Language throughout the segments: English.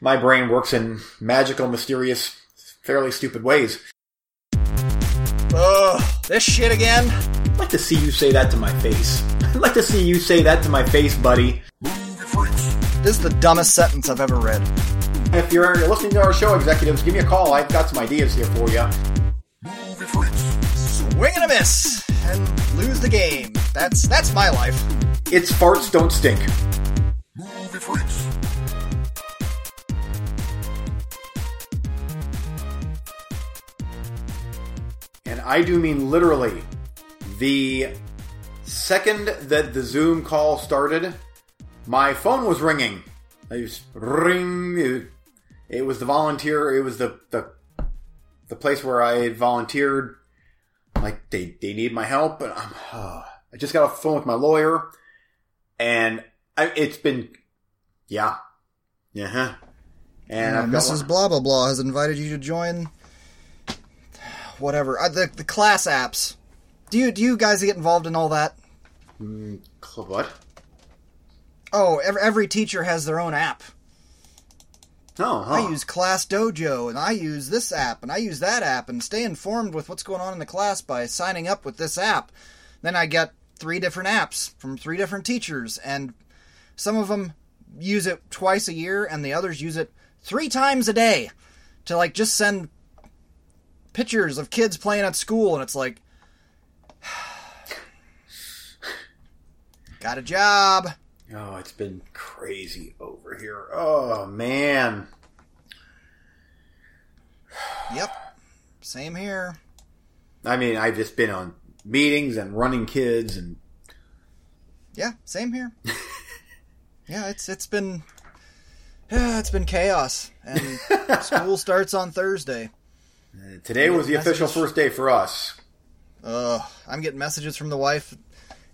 my brain works in magical, mysterious, fairly stupid ways. Ugh, this shit again? I'd like to see you say that to my face. I'd like to see you say that to my face, buddy. This is the dumbest sentence I've ever read. If you're listening to our show, executives, give me a call. I've got some ideas here for you. Swing and a miss and lose the game. That's that's my life. It's farts don't stink. And I do mean literally. The second that the Zoom call started, my phone was ringing. I just ring. It, was the volunteer. It was the the the place where I had volunteered. Like they they need my help, and I'm. Uh, I just got off the phone with my lawyer, and I, it's been, yeah, yeah, and Uh, Mrs. Blah blah blah has invited you to join. Whatever uh, the the class apps. Do you do you guys get involved in all that? Cl- what? Oh, every, every teacher has their own app. Oh, huh. I use Class Dojo, and I use this app, and I use that app, and stay informed with what's going on in the class by signing up with this app. Then I get three different apps from three different teachers, and some of them use it twice a year, and the others use it three times a day to like just send pictures of kids playing at school, and it's like, got a job. Oh, it's been crazy over here. Oh man. Yep, same here. I mean, I've just been on meetings and running kids, and Yeah, same here. yeah, it's it's been yeah, it's been chaos, and school starts on Thursday. Today was the official first day for us. Ugh, I'm getting messages from the wife.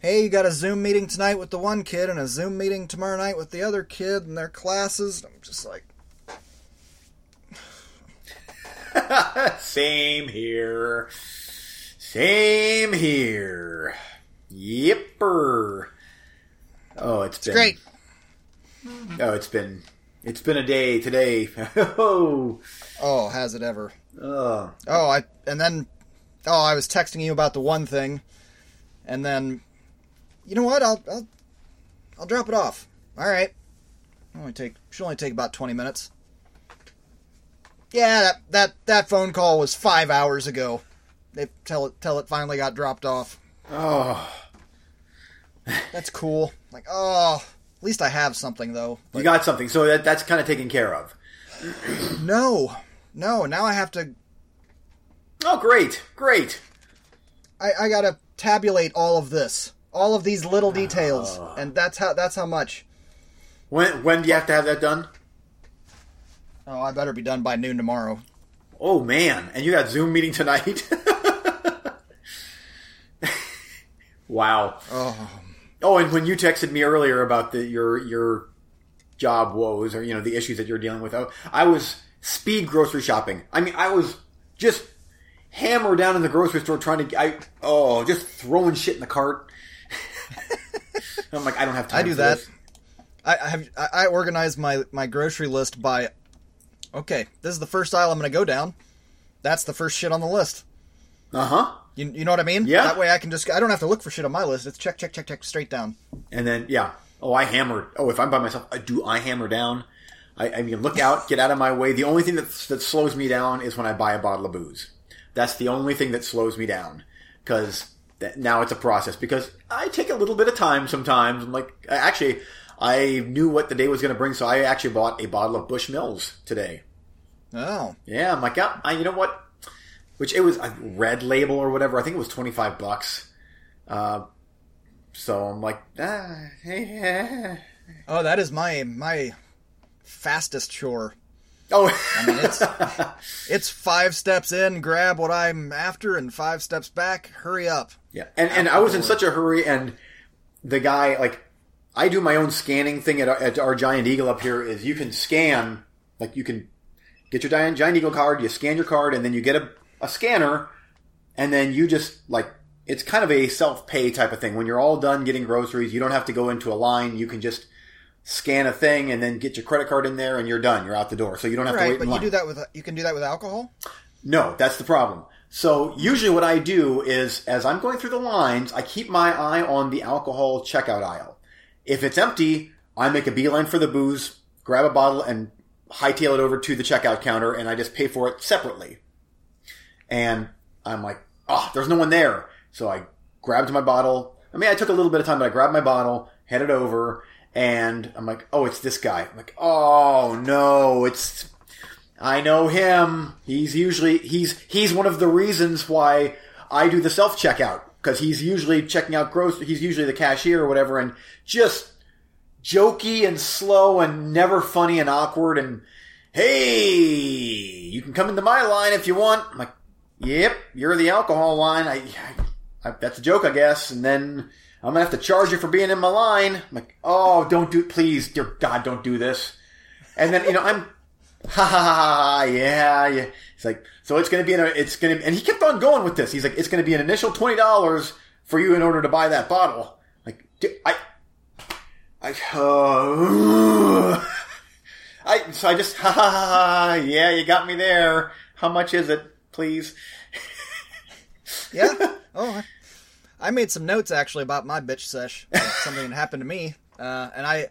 Hey, you got a Zoom meeting tonight with the one kid, and a Zoom meeting tomorrow night with the other kid, and their classes. I'm just like, Same here. Same here. Yipper. Oh, it's been great. Oh, it's been it's been a day today. oh, Oh, has it ever? Oh. Oh, I and then oh, I was texting you about the one thing, and then you know what? I'll I'll, I'll drop it off. All right. Only take should only take about twenty minutes. Yeah, that that that phone call was five hours ago. They tell it tell it finally got dropped off. Oh, That's cool. Like oh, at least I have something though. you got something. So that that's kind of taken care of. No, no. Now I have to. Oh, great, great. I, I gotta tabulate all of this, all of these little details, ah. and that's how that's how much. When when do you have to have that done? Oh, I better be done by noon tomorrow. Oh man, and you got Zoom meeting tonight. wow. Oh, Oh, and when you texted me earlier about the your your job woes or you know the issues that you're dealing with, I was speed grocery shopping. I mean, I was just hammered down in the grocery store trying to. I oh, just throwing shit in the cart. I'm like, I don't have time. I do that. this. I, I have I, I organize my my grocery list by. Okay, this is the first aisle I'm going to go down. That's the first shit on the list. Uh huh. You, you know what I mean? Yeah. That way I can just I don't have to look for shit on my list. It's check check check check straight down. And then yeah. Oh, I hammered. Oh, if I'm by myself, I do. I hammer down. I, I mean, look out, get out of my way. The only thing that that slows me down is when I buy a bottle of booze. That's the only thing that slows me down because now it's a process. Because I take a little bit of time sometimes. I'm like, actually, I knew what the day was going to bring, so I actually bought a bottle of Bushmills today. Oh, Yeah, I'm like, yeah, I, you know what? Which it was a red label or whatever. I think it was 25 bucks. Uh, so I'm like, ah, yeah. oh, that is my my fastest chore. Oh, I mean, it's- It's five steps in, grab what I'm after, and five steps back, hurry up. yeah. And and I was in such a hurry, and the guy like, I do my own scanning thing at our, at our Giant Eagle up here. Is you can scan, like you can get your Giant Giant Eagle card, you scan your card, and then you get a, a scanner, and then you just like it's kind of a self pay type of thing. When you're all done getting groceries, you don't have to go into a line. You can just scan a thing, and then get your credit card in there, and you're done. You're out the door, so you don't have to wait but you do that with you can do that with alcohol. No, that's the problem. So usually what I do is as I'm going through the lines, I keep my eye on the alcohol checkout aisle. If it's empty, I make a beeline for the booze, grab a bottle and hightail it over to the checkout counter and I just pay for it separately. And I'm like, oh, there's no one there. So I grabbed my bottle. I mean, I took a little bit of time, but I grabbed my bottle, headed over, and I'm like, oh, it's this guy. I'm like, oh no, it's I know him. He's usually he's he's one of the reasons why I do the self checkout because he's usually checking out gross. He's usually the cashier or whatever, and just jokey and slow and never funny and awkward. And hey, you can come into my line if you want. I'm like, yep, you're the alcohol line. I, I, I that's a joke, I guess. And then I'm gonna have to charge you for being in my line. I'm like, oh, don't do, please, dear God, don't do this. And then you know I'm ha ha ha, ha yeah, yeah. He's like, so it's gonna be, an, it's gonna, and he kept on going with this. He's like, it's gonna be an initial twenty dollars for you in order to buy that bottle. Like, I, I, uh, I, so I just, ha ha ha, ha, yeah, you got me there. How much is it, please? Yeah. oh, I- made some notes actually about my bitch sesh. like something that happened to me, uh, and I,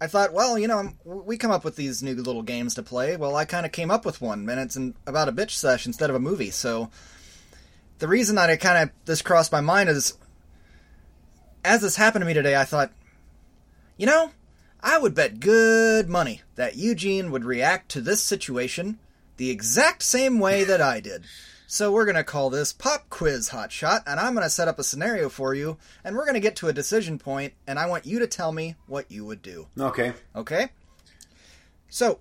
I thought, well, you know, I'm- we come up with these new little games to play. Well, I kind of came up with one, and it's in, about a bitch sesh instead of a movie. So, the reason that I kind of this crossed my mind is, as this happened to me today, I thought, you know, I would bet good money that Eugene would react to this situation the exact same way that I did. So we're going to call this Pop Quiz Hotshot, and I'm going to set up a scenario for you, and we're going to get to a decision point, and I want you to tell me what you would do. Okay. Okay? So,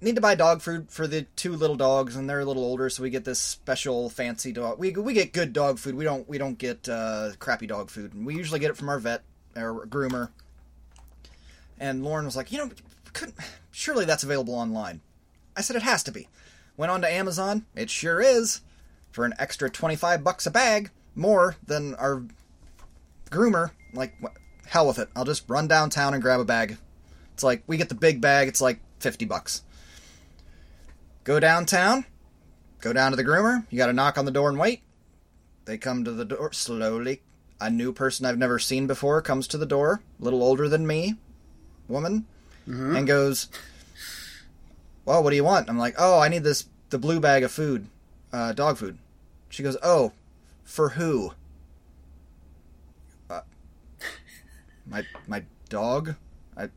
need to buy dog food for the two little dogs, and they're a little older, so we get this special fancy dog. We, we get good dog food. We don't we don't get uh, crappy dog food. And we usually get it from our vet or groomer. And Lauren was like, you know, couldn't, surely that's available online. I said it has to be. Went on to Amazon. It sure is. For an extra 25 bucks a bag, more than our groomer. Like, wh- hell with it. I'll just run downtown and grab a bag. It's like, we get the big bag, it's like 50 bucks. Go downtown, go down to the groomer. You gotta knock on the door and wait. They come to the door slowly. A new person I've never seen before comes to the door, a little older than me, woman, mm-hmm. and goes, well, what do you want? I'm like, oh, I need this the blue bag of food, uh, dog food. She goes, oh, for who? Uh, my my dog. I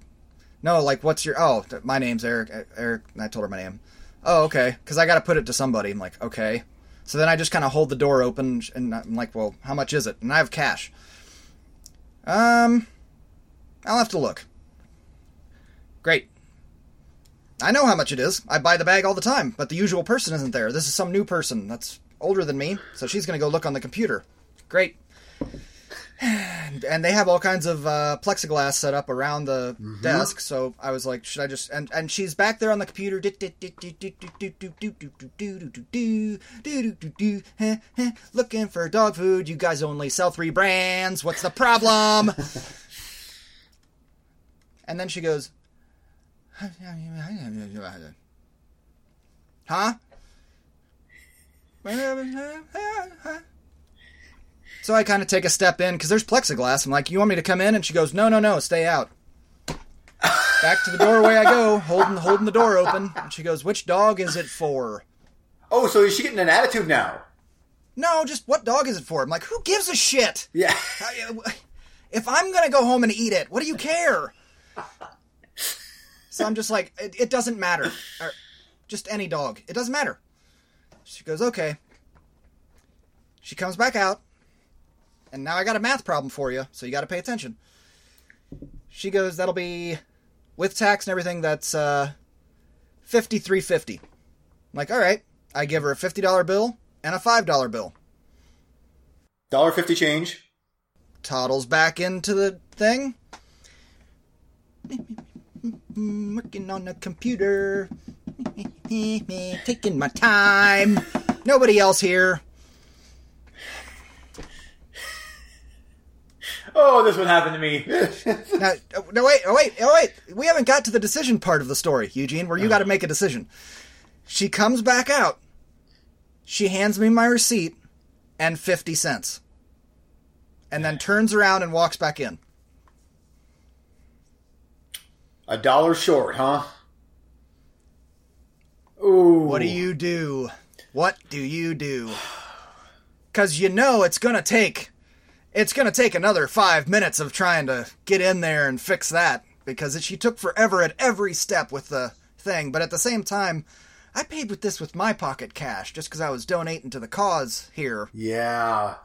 no, like what's your? Oh, my name's Eric. Eric. I told her my name. Oh, okay. Because I got to put it to somebody. I'm like, okay. So then I just kind of hold the door open, and I'm like, well, how much is it? And I have cash. Um, I'll have to look. Great. I know how much it is. I buy the bag all the time, but the usual person isn't there. This is some new person that's older than me, so she's going to go look on the computer. Great. And, they have all kinds of uh, plexiglass set up around the desk, so I was like, should I just. And, and she's back there on the computer. Looking for dog food. You guys only sell three brands. What's the problem? and then she goes, Huh? So I kind of take a step in because there's plexiglass. I'm like, "You want me to come in?" And she goes, "No, no, no, stay out." Back to the doorway I go, holding holding the door open. And she goes, "Which dog is it for?" Oh, so is she getting an attitude now? No, just what dog is it for? I'm like, "Who gives a shit?" Yeah. If I'm gonna go home and eat it, what do you care? So I'm just like, it, it doesn't matter. Or, just any dog. It doesn't matter. She goes, okay. She comes back out, and now I got a math problem for you, so you got to pay attention. She goes, that'll be with tax and everything. That's uh, fifty three fifty. I'm like, all right. I give her a fifty dollar bill and a five dollar bill. Dollar fifty change. toddles back into the thing. Working on the computer. Taking my time. Nobody else here. oh, this would happen to me. Now, oh, no, wait, oh, wait, oh, wait. We haven't got to the decision part of the story, Eugene, where you uh-huh. got to make a decision. She comes back out. She hands me my receipt and 50 cents. And then turns around and walks back in. A dollar short, huh? Ooh. What do you do? What do you do? Because you know it's going to take. It's to take another five minutes of trying to get in there and fix that. Because it, she took forever at every step with the thing. But at the same time, I paid with this with my pocket cash just because I was donating to the cause here. Yeah.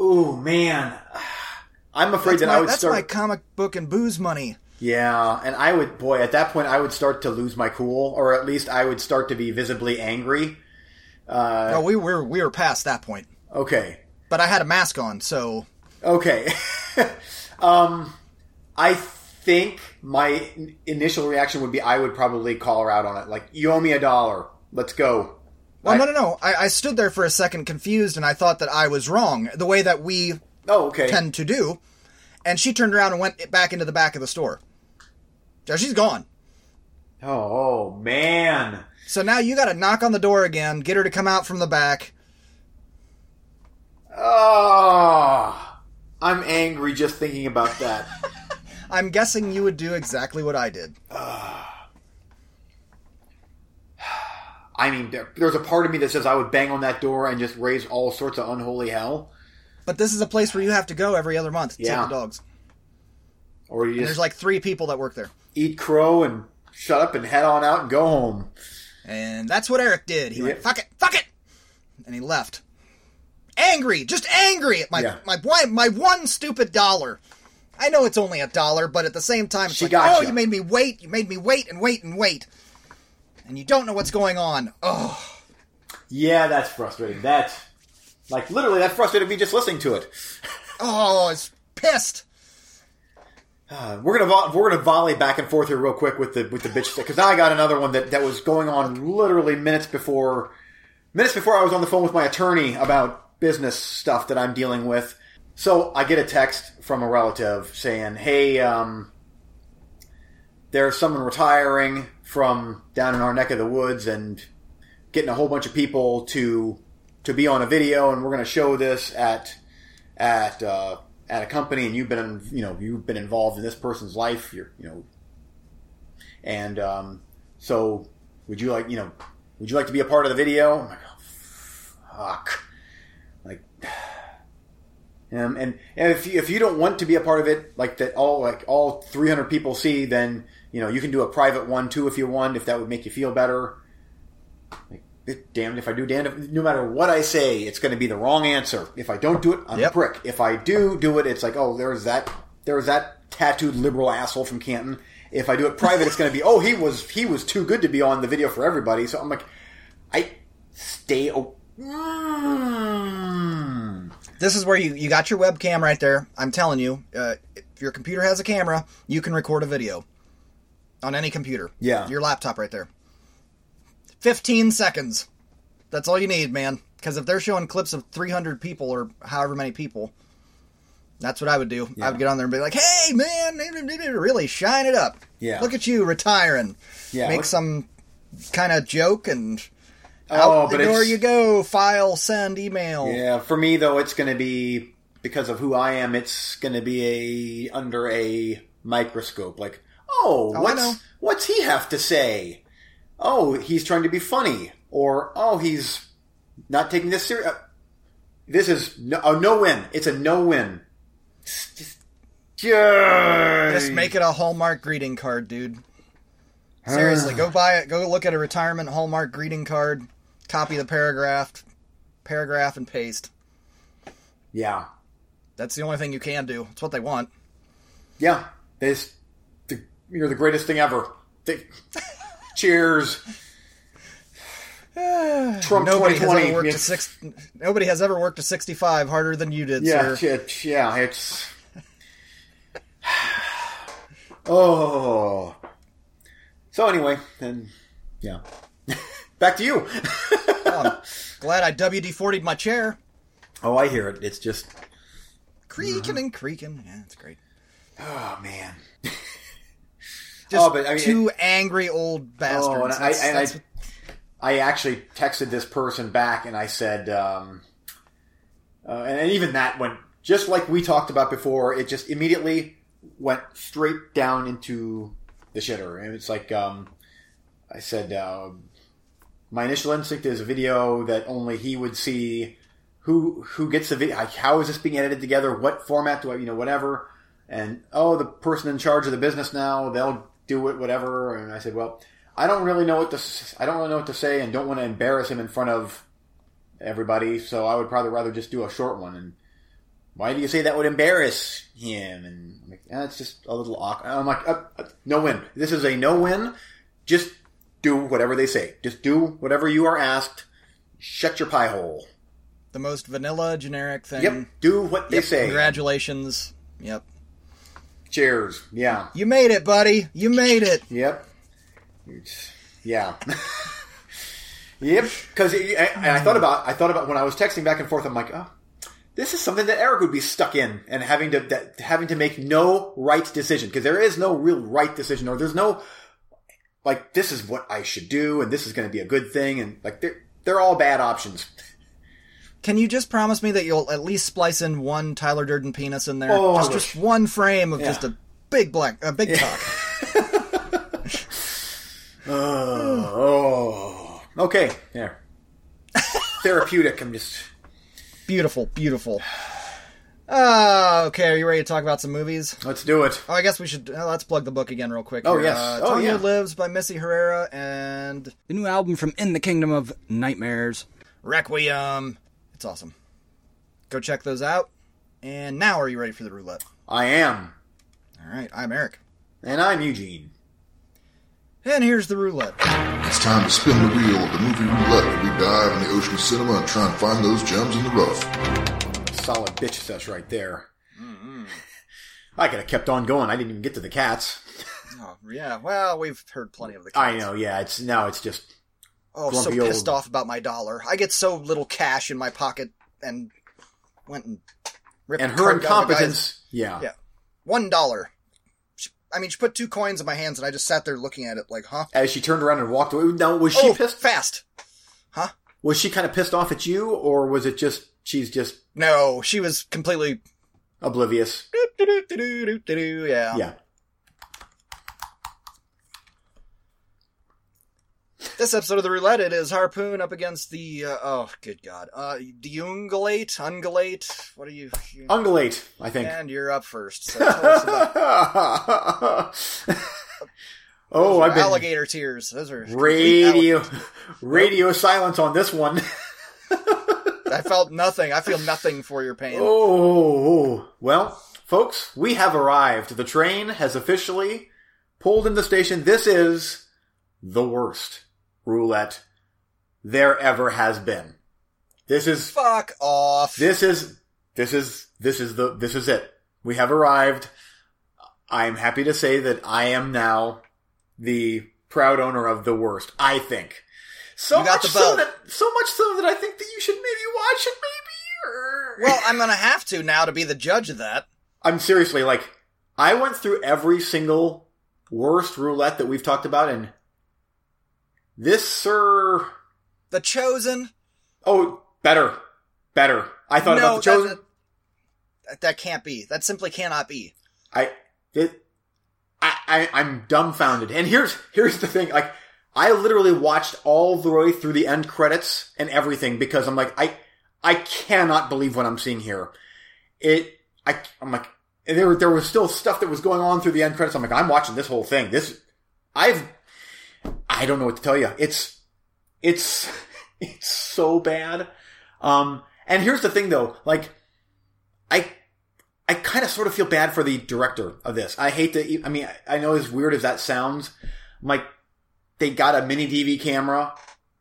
Ooh, man. I'm afraid That's, that my, I would start that's my comic book and booze money. Yeah, and I would, boy, at that point, I would start to lose my cool, or at least I would start to be visibly angry. Uh, Oh, we were we were past that point. okay, But I had a mask on, so okay. um, I think my initial reaction would be I would probably call her out on it, like, "You owe me a dollar. Let's go." well, I- no, no, no. I, I stood there for a second, confused, and I thought that I was wrong, the way that we Oh, okay. tend to do. And she turned around and went back into the back of the store. She's gone. Oh, man. So now you got to knock on the door again, get her to come out from the back. Oh, I'm angry just thinking about that. I'm guessing you would do exactly what I did. I mean, there, there's a part of me that says I would bang on that door and just raise all sorts of unholy hell, But this is a place where you have to go every other month to Yeah. take the dogs. Or you there's like three people that work there. eat crow and shut up and head on out and go home. And that's what Eric did. He went, fuck it, fuck it! And he left. Angry, just angry at my, Yeah. my, my, my one stupid dollar. I know it's only a dollar, but at the same time, it's She like, oh, you made me wait, you made me wait and wait and wait. And you don't know what's going on. Oh, Yeah, that's frustrating. That, like, literally, that frustrated me just listening to it. oh, I was pissed. Uh, we're gonna we're gonna volley back and forth here real quick with the with the bitch because I got another one that that was going on literally minutes before minutes before I was on the phone with my attorney about business stuff that I'm dealing with. So I get a text from a relative saying, "Hey, um, there's someone retiring from down in our neck of the woods and getting a whole bunch of people to to be on a video, and we're to show this at at uh, at a company, and you've been you know you've been involved in this person's life, you're you know, and um, so would you like you know would you like to be a part of the video? I'm like, oh, fuck, like. Um, and and if you, if you don't want to be a part of it, like that, all like all 300 people see, then you know you can do a private one too if you want, if that would make you feel better. Like, damned if I do, damned if no matter what I say, it's going to be the wrong answer. If I don't do it, I'm Yep. a prick. If I do do it, it's like, oh, there's that, there's that tattooed liberal asshole from Canton. If I do it private, it's going to be, oh, he was he was too good to be on the video for everybody. So I'm like, I stay. Oh, mm. This is where you, you got your webcam right there. I'm telling you, uh, if your computer has a camera, you can record a video on any computer. Yeah. Your laptop right there. 15 seconds. That's all you need, man. Because if they're showing clips of 300 people or however many people, that's what I would do. I would get on there and be like, hey, man, really shine it up. Yeah. Look at you retiring. Yeah, Make look- some kind of joke and Oh, out the door you go. File, send, email. Yeah, for me though, it's going to be because of who I am. It's going to be a under a microscope. Like, oh, Oh, what's what's he have to say? Oh, he's trying to be funny, or oh, he's not taking this serious. Uh, this is no, a no win. It's a no win. Just, just, Just make it a Hallmark greeting card, dude. Seriously, go buy it. Go look at a retirement Hallmark greeting card. Copy the paragraph, paragraph, and paste. Yeah, That's the only thing you can do. It's what they want. yeah. This, the, you're the greatest thing ever. Th- Cheers. Trump Nobody has 2020. ever worked Yeah. six. Nobody has ever worked to sixty-five harder than you did, Yeah, sir. it, yeah, it's. oh. So anyway, then, yeah. Back to you. Oh, glad I WD-40'd my chair. oh, I hear it. It's just. creaking and creaking. Yeah, it's great. Oh man. Just Oh, but, I mean, two angry old bastards. Oh, and I, and I, I actually texted this person back and I said, um, uh, and even that went just like we talked about before. It just immediately went straight down into the shitter, and it's like um, I said. Uh, my initial instinct is a video that only he would see. Who who gets the video? Like, how is this being edited together? What format do I? You know, whatever. And oh, the person in charge of the business now, they'll do it, whatever. And I said, well, I don't really know what to. I don't really know what to say, and don't want to embarrass him in front of everybody. So I would probably rather just do a short one. And why do you say that would embarrass him? And I'm like, eh, it's just a little awkward. I'm like, uh, uh, no win. This is a no win. Just do whatever they say. Just do whatever you are asked. Shut your pie hole. the most vanilla, generic thing. Yep. Do what they Yep, say. Congratulations. Yep. Cheers. Yeah. You made it, buddy. You made it. Yep. It's- Yeah. yep. Because I, I thought about I thought about when I was texting back and forth. I'm like, oh, this is something that Eric would be stuck in and having to that, having to make no right decision because there is no real right decision or there's no like this is what I should do and this is going to be a good thing and like they're they're all bad options. Can you just promise me that you'll at least splice in one Tyler Durden penis in there? Oh, just, just one frame of Yeah. just a big black, a big cock. Oh, oh. okay, there. Therapeutic. I'm just. Beautiful, beautiful. Uh, okay, are you ready to talk about some movies? Let's do it. Oh, I guess we should. Uh, let's plug the book again, real quick. Oh, here. yes. Uh, Oh, Tanya yeah. Lives by Missy Herrera and The new album from In the Kingdom of Nightmares. Requiem. It's awesome. Go check those out. And now, are you ready for the roulette? I am, All right, I'm Eric. and I'm Eugene. And here's the roulette. It's time to spin the wheel of the movie roulette where we dive in the ocean of cinema and try and find those gems in the rough. Solid bitch sesh right there. Mm-hmm. I could have kept on going. I didn't even get to the cats. Oh, yeah, well, we've heard plenty of the I know. Yeah, it's now it's just Oh, so Grumpy pissed off about my dollar. I get so little cash in my pocket and went and ripped and her card down the guy's- incompetence. Yeah. Yeah. One dollar. I mean, she put two coins in my hands, and I just sat there looking at it like, huh? As she turned around and walked away. Now, was she oh, pissed? fast. Huh? Was she kind of pissed off at you, or was it just she's just No, she was completely. oblivious? Yeah. Yeah. This episode of the roulette it is harpoon up against the uh, oh good god uh the ungulate ungulate what are you, you Ungulate, I think. and you're up first so about oh, I've been alligator tears those are radio radio silence on this one. I felt nothing I feel nothing for your pain Oh, well, folks, we have arrived. The train has officially pulled in the station. This is the worst roulette there ever has been. This is fuck off this is this is this is the this is it. We have arrived. I'm happy to say that I am now the proud owner of the worst. I think. So much so that so much so that I think that you should maybe watch it. Maybe. well I'm gonna have to now to be the judge of that I'm seriously like, I went through every single worst roulette that we've talked about, and this, sir, the chosen oh, better, better. I thought no about the chosen. that, that, can't be that simply cannot be I, it, I, I, I'm dumbfounded. And here's here's the thing, like, I literally watched all the way through the end credits and everything because I'm like, I, I cannot believe what I'm seeing here. It, I, I'm like, there, there was still stuff that was going on through the end credits. I'm like, I'm watching this whole thing. This, I've, I don't know what to tell you. It's, it's, it's so bad. Um, and here's the thing though, like, I, I kind of sort of feel bad for the director of this. I hate to, I mean, I know as weird as that sounds, I'm like, they got a mini DV camera,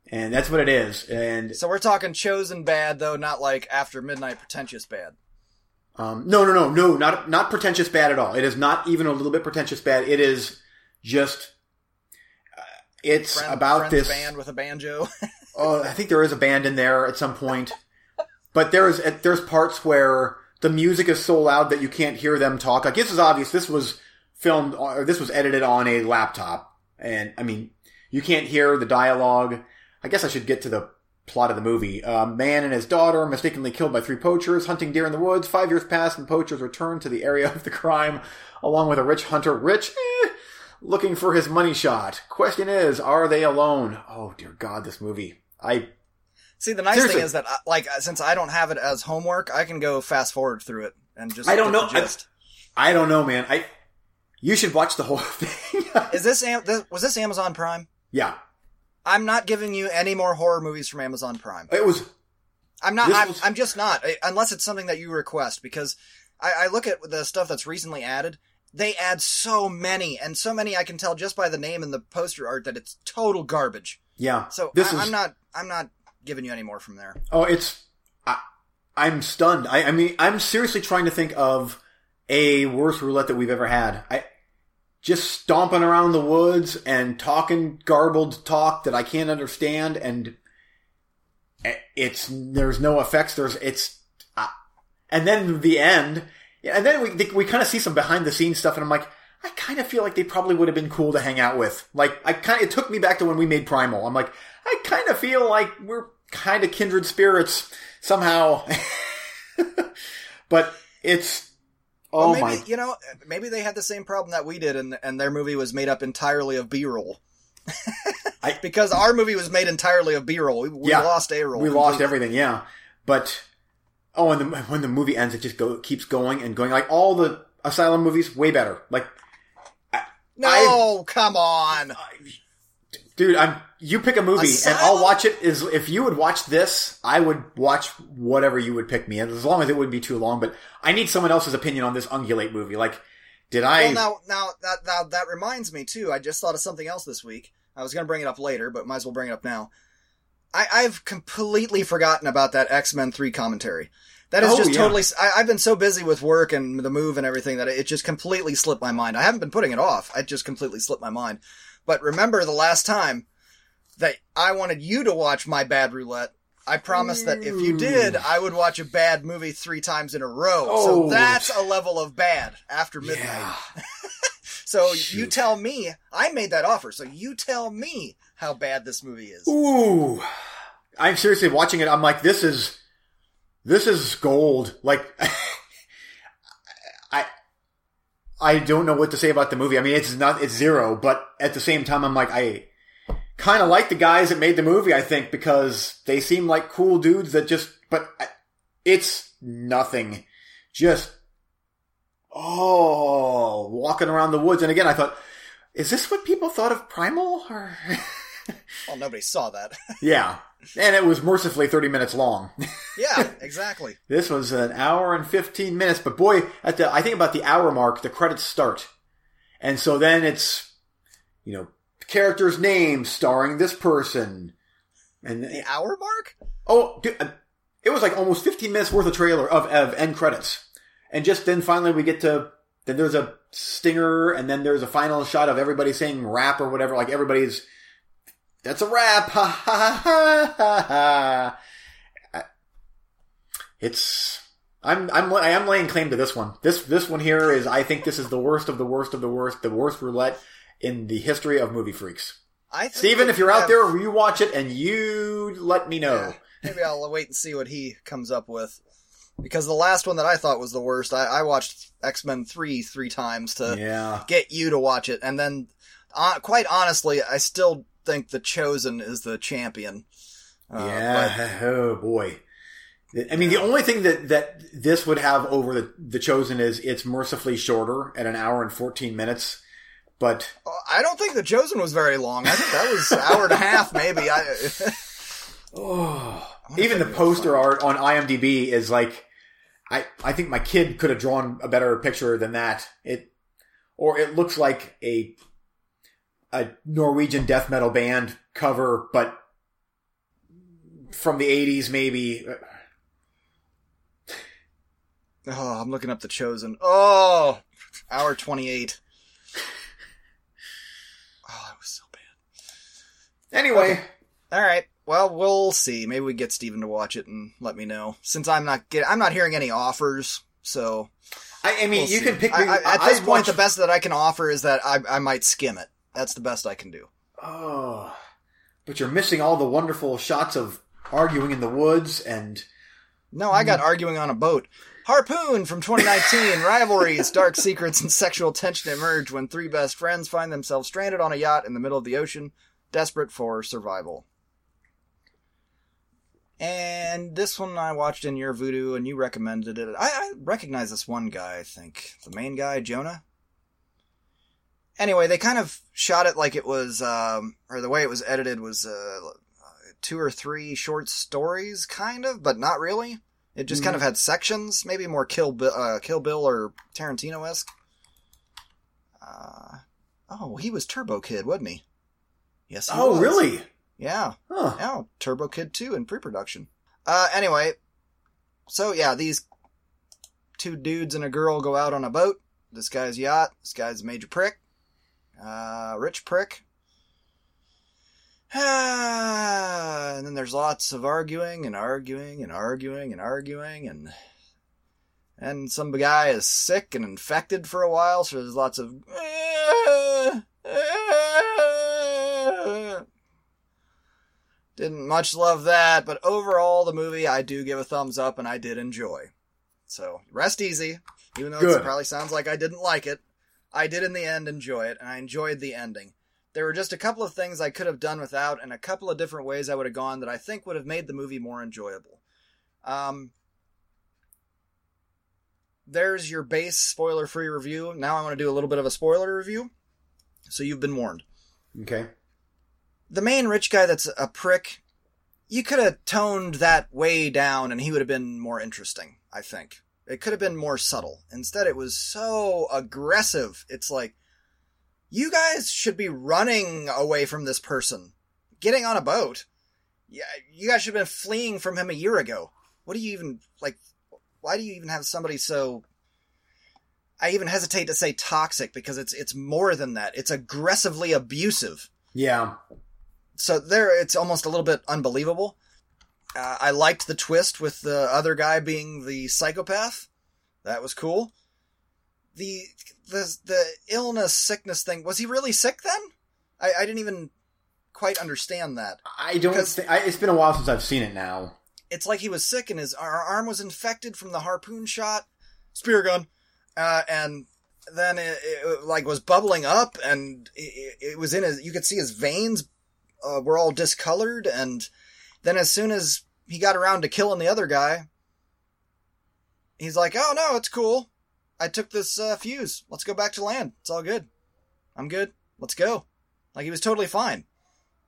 and that's what it is. And so we're talking chosen bad though not like after midnight pretentious bad Um, no, no, no, no, not not pretentious bad at all. It is not even a little bit pretentious bad. It is just it's Friend- about this. band with a banjo Oh, I think there is a band in there at some point, but there is there's parts where the music is so loud that you can't hear them talk. Like this is obvious. This was filmed or this was edited on a laptop, and I mean you can't hear the dialogue. I guess I should get to the plot of the movie. A man and his daughter mistakenly killed by three poachers hunting deer in the woods. Five years pass and poachers return to the area of the crime along with a rich hunter. Rich, eh, looking for his money shot. Question is, are they alone? Oh dear God, this movie. I See, the nice Seriously. thing is that, I, like, uh, since I don't have it as homework, I can go fast forward through it and just. I don't know. I- I don't know, man. I you should watch the whole thing. Is this, this was this Amazon Prime? yeah, I'm not giving you any more horror movies from Amazon Prime. it was. I'm not. I'm, was- I'm just not. Uh, unless it's something that you request, because I, I look at the stuff that's recently added. They add so many, and so many I can tell just by the name and the poster art that it's total garbage. Yeah. So I, is. I'm not. I'm not giving you any more from there. Oh, it's. I, I'm stunned. I, I mean, I'm seriously trying to think of a worse roulette that we've ever had. I just stomping around the woods and talking garbled talk that I can't understand, and it's there's no effects. There's it's, uh, and then the end, yeah, and then we we kind of see some behind the scenes stuff, and I'm like. I kind of feel like they probably would have been cool to hang out with. Like, I kind of, it took me back to when we made Primal. I'm like, I kind of feel like we're kind of kindred spirits somehow. but it's, oh well, maybe my, you know, maybe they had the same problem that we did, and and their movie was made up entirely of B-roll. I- because our movie was made entirely of B-roll. We, we Yeah. lost A-roll. we lost everything, yeah. But, oh, and the, when the movie ends, it just go, keeps going and going. Like all the Asylum movies, way better. Like, No, come on. dude, I'm, you pick a movie and I'll watch it is, if you would watch this, I would watch whatever you would pick me. And as long as it would be too long, but I need someone else's opinion on this Ungulate movie. Like, did I, Well, now, now, that, now that reminds me too. I just thought of something else this week. I was going to bring it up later, but might as well bring it up now. I, I've completely forgotten about that X Men Three commentary. That is Oh, just yeah. totally. I, I've been so busy with work and the move and everything that it just completely slipped my mind. I haven't been putting it off. I just completely slipped my mind. But remember the last time that I wanted you to watch My Bad Roulette. I promised that if you did, I would watch a bad movie three times in a row. Oh. So that's a level of bad after midnight. yeah. So you tell me, I made that offer, so you tell me how bad this movie is. Ooh, I'm seriously watching it. I'm like, this is, this is gold. Like, I, I don't know what to say about the movie. I mean, it's not, it's zero, but at the same time, I'm like, I kind of like the guys that made the movie, I think, because they seem like cool dudes that just, but it's nothing. Just, oh, walking around the woods. And again, I thought, is this what people thought of Primal? Or, Well, nobody saw that. yeah. And it was mercifully 30 minutes long. yeah, exactly. this was an hour and 15 minutes, but boy, at the, I think about the hour mark, the credits start. And so then it's, you know, character's name starring this person. And, The hour mark? oh, dude, uh, it was like almost 15 minutes worth of trailer of, of end credits. And just then finally we get to, then there's a stinger and then there's a final shot of everybody saying rap or whatever, like everybody's, that's a rap, ha ha ha ha ha. It's, I'm, I'm, I am laying claim to this one. This, this one here is, I think this is the worst of the worst of the worst, the worst roulette in the history of movie freaks. I think Steven, if you're we out there, you watch it and you let me know. Yeah, maybe I'll wait and see what he comes up with. Because the last one that I thought was the worst, I, I watched X Men 3 three times to Yeah. get you to watch it. And then, uh, quite honestly, I still think The Chosen is the champion. Uh, yeah. Oh boy. I mean, the only thing that, that this would have over the, the chosen is it's mercifully shorter at an hour and 14 minutes. But but I don't think The Chosen was very long. I think that was an hour and a half, maybe. I, oh, even the poster art on IMDb is like, I, I think my kid could have drawn a better picture than that. It, or it looks like a, a Norwegian death metal band cover, but from the 80s maybe. oh, I'm looking up The Chosen. Oh, hour 28. Oh, that was so bad. Anyway. All right. Well, we'll see. Maybe we get Steven to watch it and let me know. Since I'm not get, I'm not hearing any offers So I, I mean, we'll you see. can pick. I, I, at this point, the best that I can offer is that I, I might skim it. That's the best I can do. Oh, but you're missing all the wonderful shots of arguing in the woods and No, I got arguing on a boat. Harpoon from 2019. Rivalries, dark secrets, and sexual tension emerge when three best friends find themselves stranded on a yacht in the middle of the ocean, desperate for survival. And this one I watched in your voodoo, and you recommended it. I, I recognize this one guy. I think the main guy, Jonah. Anyway, they kind of shot it like it was, um, or the way it was edited was uh, two or three short stories, kind of, but not really. It just kind of had sections, maybe more Kill Bill, uh, Kill Bill or Tarantino esque. Uh, oh, he was Turbo Kid, wasn't he? Yes. He oh, was. really? Yeah. Huh. Yeah, Turbo Kid 2 in pre-production. Uh, anyway, so yeah, these two dudes and a girl go out on a boat. This guy's yacht. This guy's a major prick. Uh, rich prick. and then there's lots of arguing and arguing and arguing and arguing and and some guy is sick and infected for a while, so there's lots of didn't much love that, but overall the movie I do give a thumbs up and I did enjoy. So rest easy, even though it probably sounds like I didn't like it. I did in the end enjoy it, and I enjoyed the ending. There were just a couple of things I could have done without, and a couple of different ways I would have gone that I think would have made the movie more enjoyable. Um, there's your base spoiler free review. Now I want to do a little bit of a spoiler review. So you've been warned. Okay. The main rich guy that's a prick, you could have toned that way down and he would have been more interesting, I think. It could have been more subtle. Instead, it was so aggressive. It's like, you guys should be running away from this person, getting on a boat. Yeah, you guys should have been fleeing from him a year ago. What do you even, like, why do you even have somebody so I even hesitate to say toxic because it's it's more than that. It's aggressively abusive. Yeah. So there, it's almost a little bit unbelievable. Uh, I liked the twist with the other guy being the psychopath. That was cool. The the the illness sickness thing was he really sick then? I, I didn't even quite understand that. I don't think. I, it's been a while since I've seen it now. it's like he was sick and his ar- arm was infected from the harpoon shot, spear gun, uh, and then it, it like was bubbling up and it, it was in his. You could see his veins uh, were all discolored, and then as soon as he got around to killing the other guy, he's like, "Oh no, it's cool. I took this uh, fuse. Let's go back to land. It's all good. I'm good. Let's go." Like he was totally fine.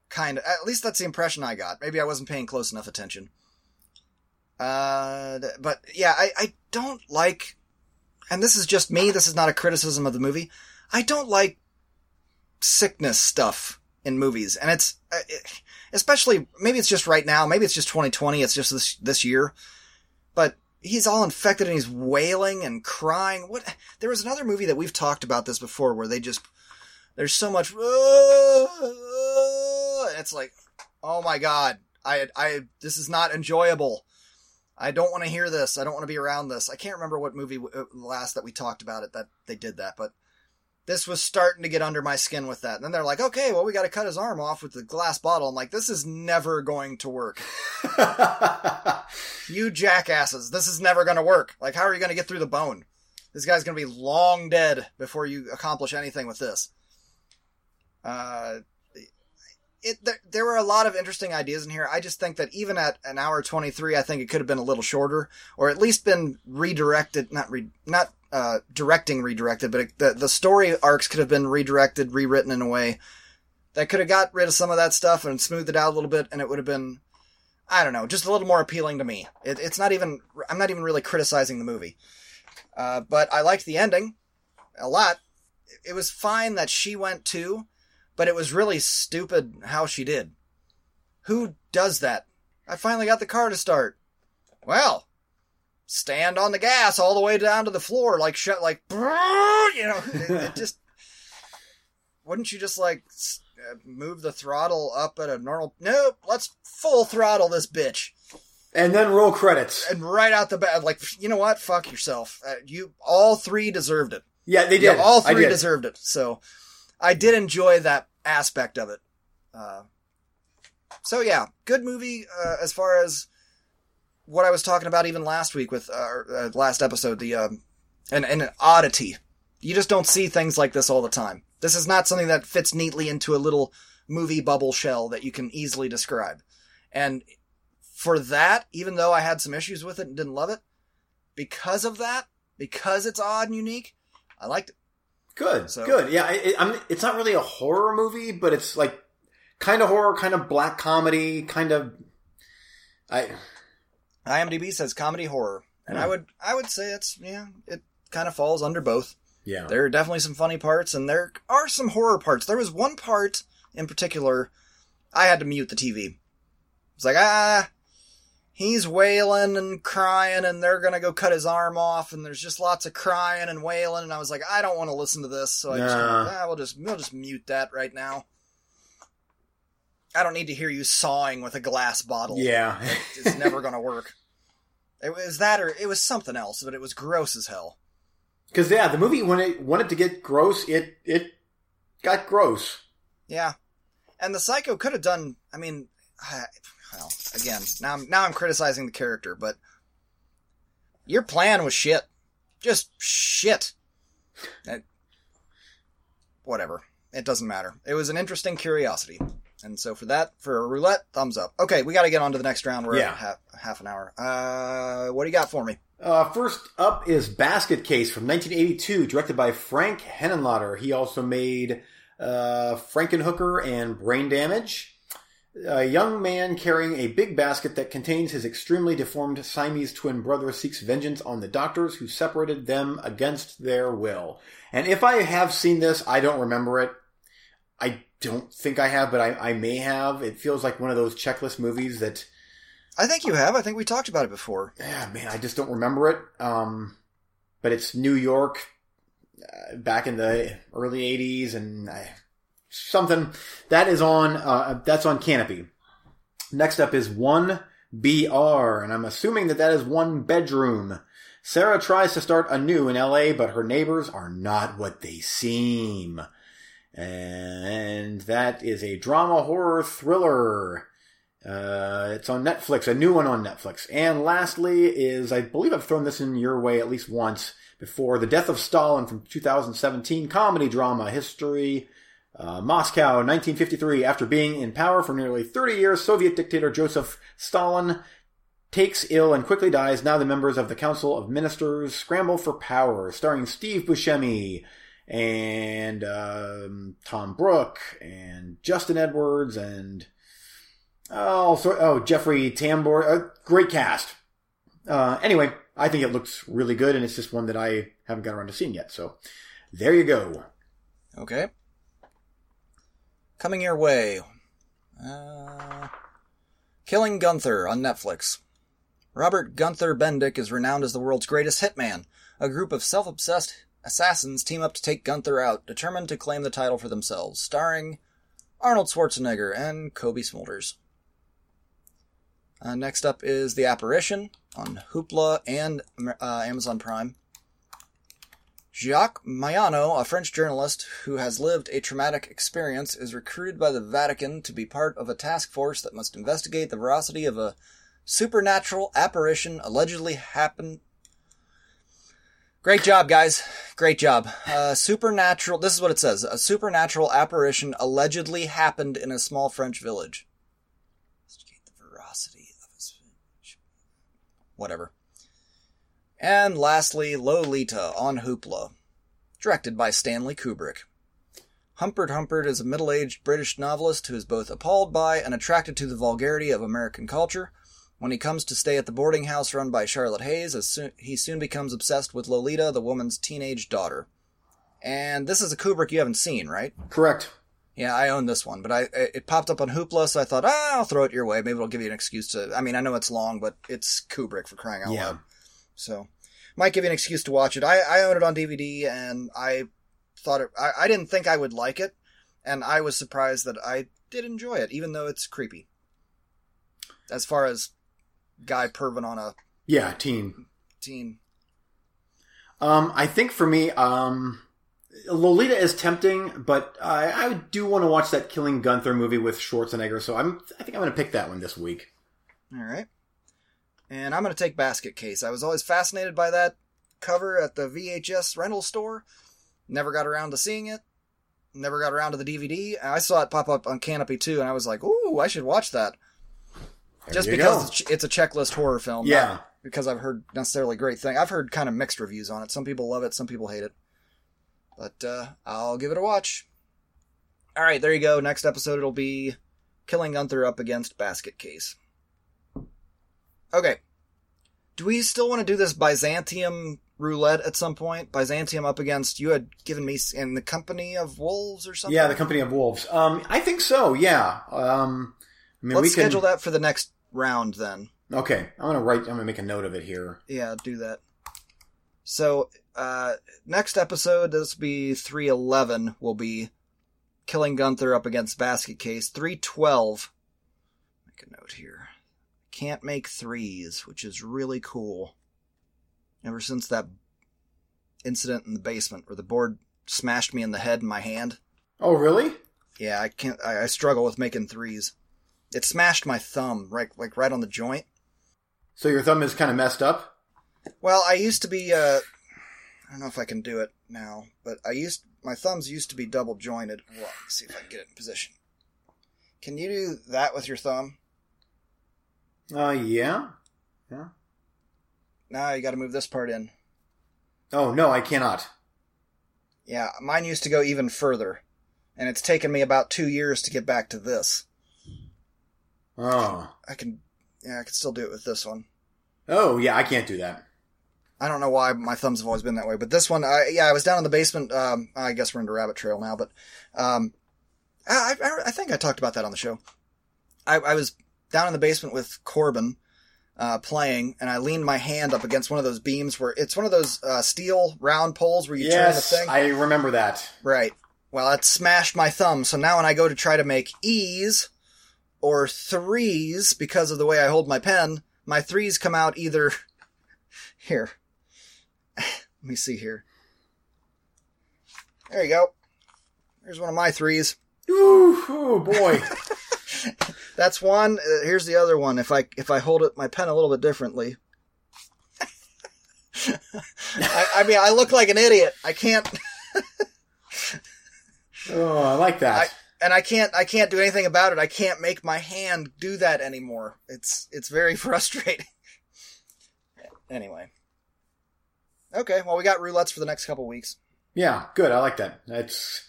Kind of. At least that's the impression I got. Maybe I wasn't paying close enough attention. Uh, but yeah, I, I don't like, and this is just me, this is not a criticism of the movie. I don't like sickness stuff in movies. And it's, uh, it- especially, maybe it's just right now, maybe it's just 2020, it's just this, this year. But he's all infected and he's wailing and crying. What, there was another movie that we've talked about this before where they just, there's so much, it's like, oh my god, I, I, this is not enjoyable. I don't want to hear this. I don't want to be around this. I can't remember what movie uh, last that we talked about it that they did that, but this was starting to get under my skin with that. And then they're like, okay, well, we got to cut his arm off with the glass bottle. I'm like, this is never going to work. You jackasses, this is never going to work. Like, how are you going to get through the bone? This guy's going to be long dead before you accomplish anything with this. Uh, it there, there were a lot of interesting ideas in here. I just think that even at an hour 23, I think it could have been a little shorter or at least been redirected, not re, not uh, directing redirected, but it, the the story arcs could have been redirected, rewritten in a way that could have got rid of some of that stuff and smoothed it out a little bit and it would have been I don't know, just a little more appealing to me. It, it's not even I'm not even really criticizing the movie. Uh, but I liked the ending a lot. It was fine that she went too, but it was really stupid how she did. Who does that? I finally got the car to start. Well, stand on the gas all the way down to the floor, like shut, like you know, it, it just. Wouldn't you just like uh, move the throttle up at a normal? Nope. Let's full throttle this bitch. And then roll credits. and right out the bat, like you know what? Fuck yourself. Uh, you all three deserved it. Yeah, they did. Yeah, all three did. deserved it. So I did enjoy that aspect of it. Uh, so yeah, good movie uh, as far as what I was talking about even last week with uh, uh, last episode. The um, and, and an oddity. You just don't see things like this all the time. This is not something that fits neatly into a little movie bubble shell that you can easily describe. And for that, even though I had some issues with it and didn't love it, because of that, because it's odd and unique, I liked it. Good, So- good. Yeah, it, it's not really a horror movie, but it's like kind of horror, kind of black comedy, kind of. I IMDb says comedy horror, and I Hmm. would I would say it's yeah it kind of falls under both. yeah. There are definitely some funny parts, and there are some horror parts. There was one part in particular I had to mute the TV. It's like ah, he's wailing and crying, and they're gonna go cut his arm off, and there's just lots of crying and wailing, and I was like I don't want to listen to this, so I just ah, we'll just we'll just mute that right now. I don't need to hear you sawing with a glass bottle Yeah. it's never gonna work. It was that, or it was something else, but it was gross as hell. Because yeah, the movie when it wanted to get gross, it it got gross. Yeah, and the psycho could have done. I mean, I- well, again, now I'm now I'm criticizing the character, but your plan was shit, just shit. It- whatever, it doesn't matter. It was an interesting curiosity, and so for that, for a roulette, thumbs up. Okay, we got to get on to the next round. We're Yeah. half, half an hour. Uh, what do you got for me? Uh, first up is Basket Case from 1982, directed by Frank Henenlotter. He also made uh, Frankenhooker and Brain Damage. A young man carrying a big basket that contains his extremely deformed Siamese twin brother seeks vengeance on the doctors who separated them against their will. And if I have seen this, I don't remember it. I don't think I have, but I, I may have. It feels like one of those checklist movies that I think you have. I think we talked about it before. yeah, man, I just don't remember it. Um, but it's New York uh, back in the early '80s, and I, something that is on uh, that's on Canopy. Next up is one BR, and I'm assuming that that is one bedroom. Sarah tries to start anew in LA, but her neighbors are not what they seem. And that is a drama horror thriller. Uh, it's on Netflix, a new one on Netflix. And lastly is, I believe I've thrown this in your way at least once before, The Death of Stalin from 2017, comedy drama, history, uh, Moscow, 1953. After being in power for nearly 30 years, Soviet dictator Joseph Stalin takes ill and quickly dies. Now the members of the Council of Ministers scramble for power, starring Steve Buscemi and um, Tom Brooke and Justin Edwards and oh, so, oh Jeffrey Tambor. Uh, great cast. Uh, anyway, I think it looks really good, and it's just one that I haven't got around to seeing yet. So there you go. Okay. Coming your way. Uh, Killing Gunther on Netflix. Robert Gunther Bendik is renowned as the world's greatest hitman. A group of self obsessed assassins team up to take Gunther out, determined to claim the title for themselves, starring Arnold Schwarzenegger and Cobie Smulders. Uh, next up is The Apparition on Hoopla and uh, Amazon Prime. Jacques Mayano, a French journalist who has lived a traumatic experience, is recruited by the Vatican to be part of a task force that must investigate the veracity of a supernatural apparition allegedly happened. Great job, guys. Great job. Uh, supernatural. This is what it says. A supernatural apparition allegedly happened in a small French village. Investigate the veracity of his. Whatever. And lastly, Lolita on Hoopla, directed by Stanley Kubrick. Humperdinck Humperdinck is a middle aged British novelist who is both appalled by and attracted to the vulgarity of American culture. When he comes to stay at the boarding house run by Charlotte Haze, as soon, he soon becomes obsessed with Lolita, the woman's teenage daughter. And this is a Kubrick you haven't seen, right? Correct. Yeah, I own this one, but I it popped up on Hoopla, so I thought, ah, I'll throw it your way. Maybe it'll give you an excuse to. I mean, I know it's long, but it's Kubrick for crying out Yeah. loud. So, might give you an excuse to watch it. I, I own it on DVD, and I thought it. I, I didn't think I would like it, and I was surprised that I did enjoy it, even though it's creepy. As far as guy perving on a Yeah, teen. teen. Um, I think for me, um, Lolita is tempting, but I, I do want to watch that Killing Gunther movie with Schwarzenegger, so I'm I think I'm going to pick that one this week. All right. And I'm going to take Basket Case. I was always fascinated by that cover at the VHS rental store. Never got around to seeing it. Never got around to the DVD. I saw it pop up on Canopy too, and I was like, "Ooh, I should watch that." There Just because go. it's a checklist horror film. Yeah. because I've heard necessarily great things. I've heard kind of mixed reviews on it. Some people love it, some people hate it. But uh, I'll give it a watch. All right, there you go. Next episode it'll be Killing Gunther up against Basket Case. Okay. Do we still want to do this Byzantium roulette at some point? Byzantium up against you had given me in the company of wolves or something. Yeah, the Company of Wolves. Um, I think so. Yeah. Um, I mean, Let's we can. schedule that for the next round then. Okay, I'm gonna write. I'm gonna make a note of it here. Yeah, do that. So, uh, next episode, this will be 311, will be Killing Gunther up against Basket Case. 312, make a note here. Can't make threes, which is really cool. Ever since that incident in the basement where the board smashed me in the head and my hand. Oh, really? Yeah, I can't, I, I struggle with making threes. It smashed my thumb, right, like right on the joint. So your thumb is kind of messed up. Well, I used to be. Uh, I don't know if I can do it now, but I used my thumbs used to be double jointed. Well, let's see if I can get it in position. Can you do that with your thumb? Uh, yeah. Yeah. Now you got to move this part in. Oh no, I cannot. Yeah, mine used to go even further, and it's taken me about two years to get back to this. Oh. I can, yeah, I can still do it with this one. Oh yeah, I can't do that. I don't know why my thumbs have always been that way, but this one, I, yeah, I was down in the basement. Um, I guess we're into Rabbit Trail now, but um, I, I, I think I talked about that on the show. I, I was down in the basement with Corbin uh, playing, and I leaned my hand up against one of those beams where it's one of those uh, steel round poles where you turn the thing. I remember that. Right. Well, it smashed my thumb, so now when I go to try to make E's or threes because of the way I hold my pen, my threes come out either here. Let me see here. There you go. There's one of my threes. Ooh, oh boy. That's one. Uh, here's the other one. If I if I hold it my pen a little bit differently. I, I mean, I look like an idiot. I can't. oh, I like that. I, and I can't I can't do anything about it. I can't make my hand do that anymore. It's it's very frustrating. anyway. Okay, well we got roulettes for the next couple weeks. Yeah, good. I like that. It's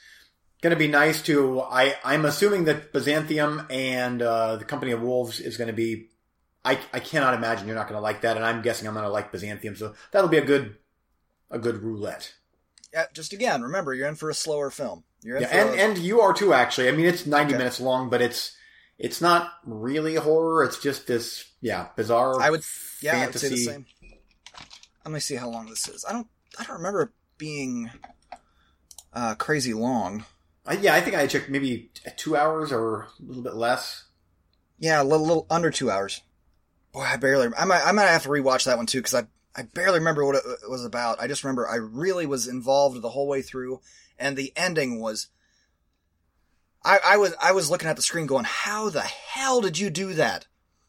going to be nice to. I I'm assuming that Byzantium and uh, the Company of Wolves is going to be. I I cannot imagine you're not going to like that, and I'm guessing I'm going to like Byzantium, so that'll be a good a good roulette. Yeah, just again, remember you're in for a slower film. You're in Yeah, and a, and you are too. Actually, I mean it's 90 Okay. minutes long, but it's it's not really horror. It's just this yeah bizarre. I would yeah, I would say the fantasy. same. Let me see how long this is. I don't I don't remember it being uh crazy long. I, yeah, I think I checked maybe two hours or a little bit less. Yeah, a little, little under two hours. Boy, I barely. I might. I might have to rewatch that one too because I I barely remember what it was about. I just remember I really was involved the whole way through, and the ending was. I, I was I was looking at the screen going, how the hell did you do that?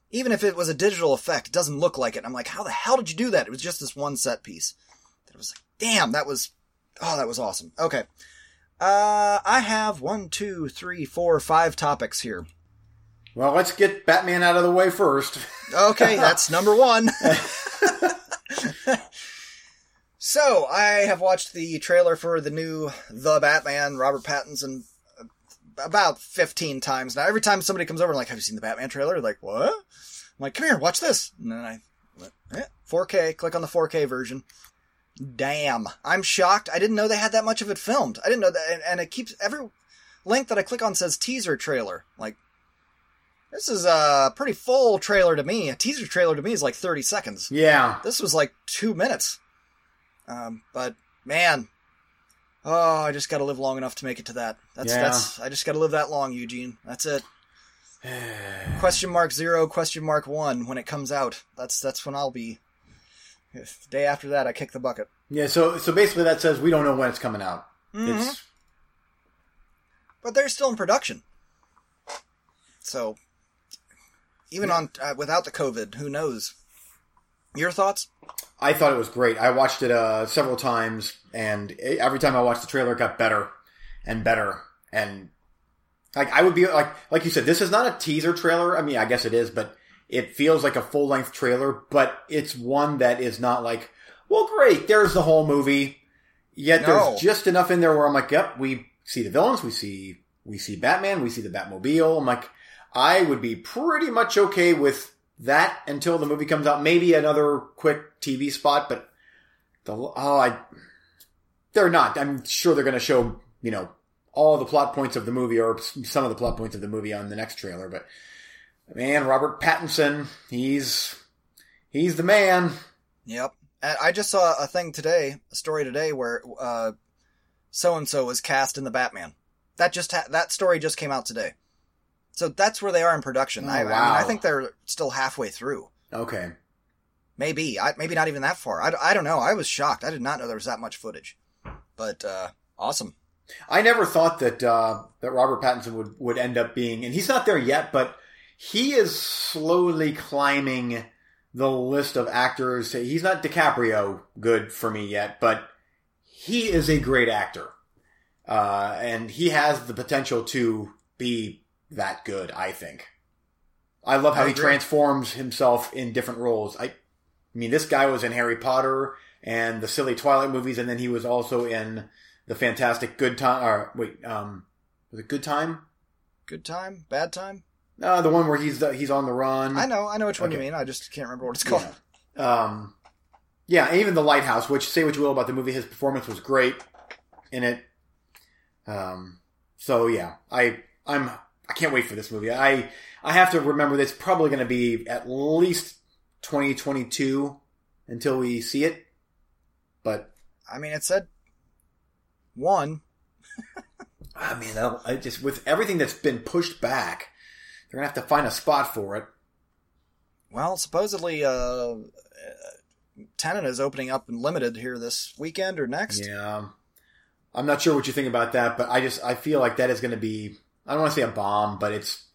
Even if it was a digital effect, it doesn't look like it. I'm like, how the hell did you do that? It was just this one set piece. That was like, damn, that was, oh, that was awesome. Okay, uh, I have one, two, three, four, five topics here. Well, let's get Batman out of the way first. Okay, that's number one. so, I have watched the trailer for the new The Batman, Robert Pattinson, uh, about 15 times now. Every time somebody comes over and like, have you seen the Batman trailer? Like, what? I'm like, come here, watch this. And then I, eh, 4K, click on the 4K version. Damn. I'm shocked. I didn't know they had that much of it filmed. I didn't know that. And, and it keeps, every link that I click on says teaser trailer. Like, this is a pretty full trailer to me. A teaser trailer to me is like 30 seconds. yeah, This was like two minutes. Um, but man, oh, I just got to live long enough to make it to that. That's Yeah. that's. I just got to live that long, Eugene. That's it. question mark zero, question mark one when it comes out. That's that's when I'll be. If the day after that, I kick the bucket. Yeah, so so basically that says we don't know when it's coming out. Mm-hmm. It's But they're still in production. So, even on uh, without the COVID, who knows? Your thoughts? I thought it was great. I watched it uh, several times, and every time I watched the trailer, it got better and better. And like I would be like like you said, this is not a teaser trailer. I mean, I guess it is, but it feels like a full length trailer. But it's one that is not like, well, great, there's the whole movie. Yet No. there's just enough in there where I'm like, yep, we see the villains, we see we see Batman, we see the Batmobile. I'm like, I would be pretty much okay with that until the movie comes out. Maybe another quick TV spot, but the oh, I they're not. I'm sure they're going to show you know all the plot points of the movie or some of the plot points of the movie on the next trailer. But man, Robert Pattinson, he's he's the man. Yep. And I just saw a thing today, a story today where so and so was cast in the Batman. That just ha- that story just came out today. So that's where they are in production. Oh, I, I mean, wow. I think they're still halfway through. Okay, Maybe, I, maybe not even that far. I, I don't know. I was shocked. I did not know there was that much footage. But uh, awesome. I never thought that uh, that Robert Pattinson would would end up being, and he's not there yet, but he is slowly climbing the list of actors. He's not DiCaprio good for me yet, but he is a great actor, uh, and he has the potential to be that good. I think. I love how I he transforms himself in different roles. I, I mean, this guy was in Harry Potter and the silly Twilight movies, and then he was also in the fantastic Good Time. Or wait, um, was it Good Time? Good time, bad time. Uh, the one where he's the, he's on the run. I know, I know which one you mean. I just can't remember what it's called. Yeah. Um, yeah, and even the Lighthouse. Which say what you will about the movie, his performance was great in it. Um, so yeah, I I'm I can't wait for this movie. I I have to remember that it's probably going to be at least 2022 until we see it. But I mean, it said one. I mean, I just with everything that's been pushed back, they're gonna have to find a spot for it. Well, supposedly, uh, Tenet is opening up in limited here this weekend or next. Yeah, I'm not sure what you think about that, but I just I feel like that is going to be I don't want to say a bomb, but it's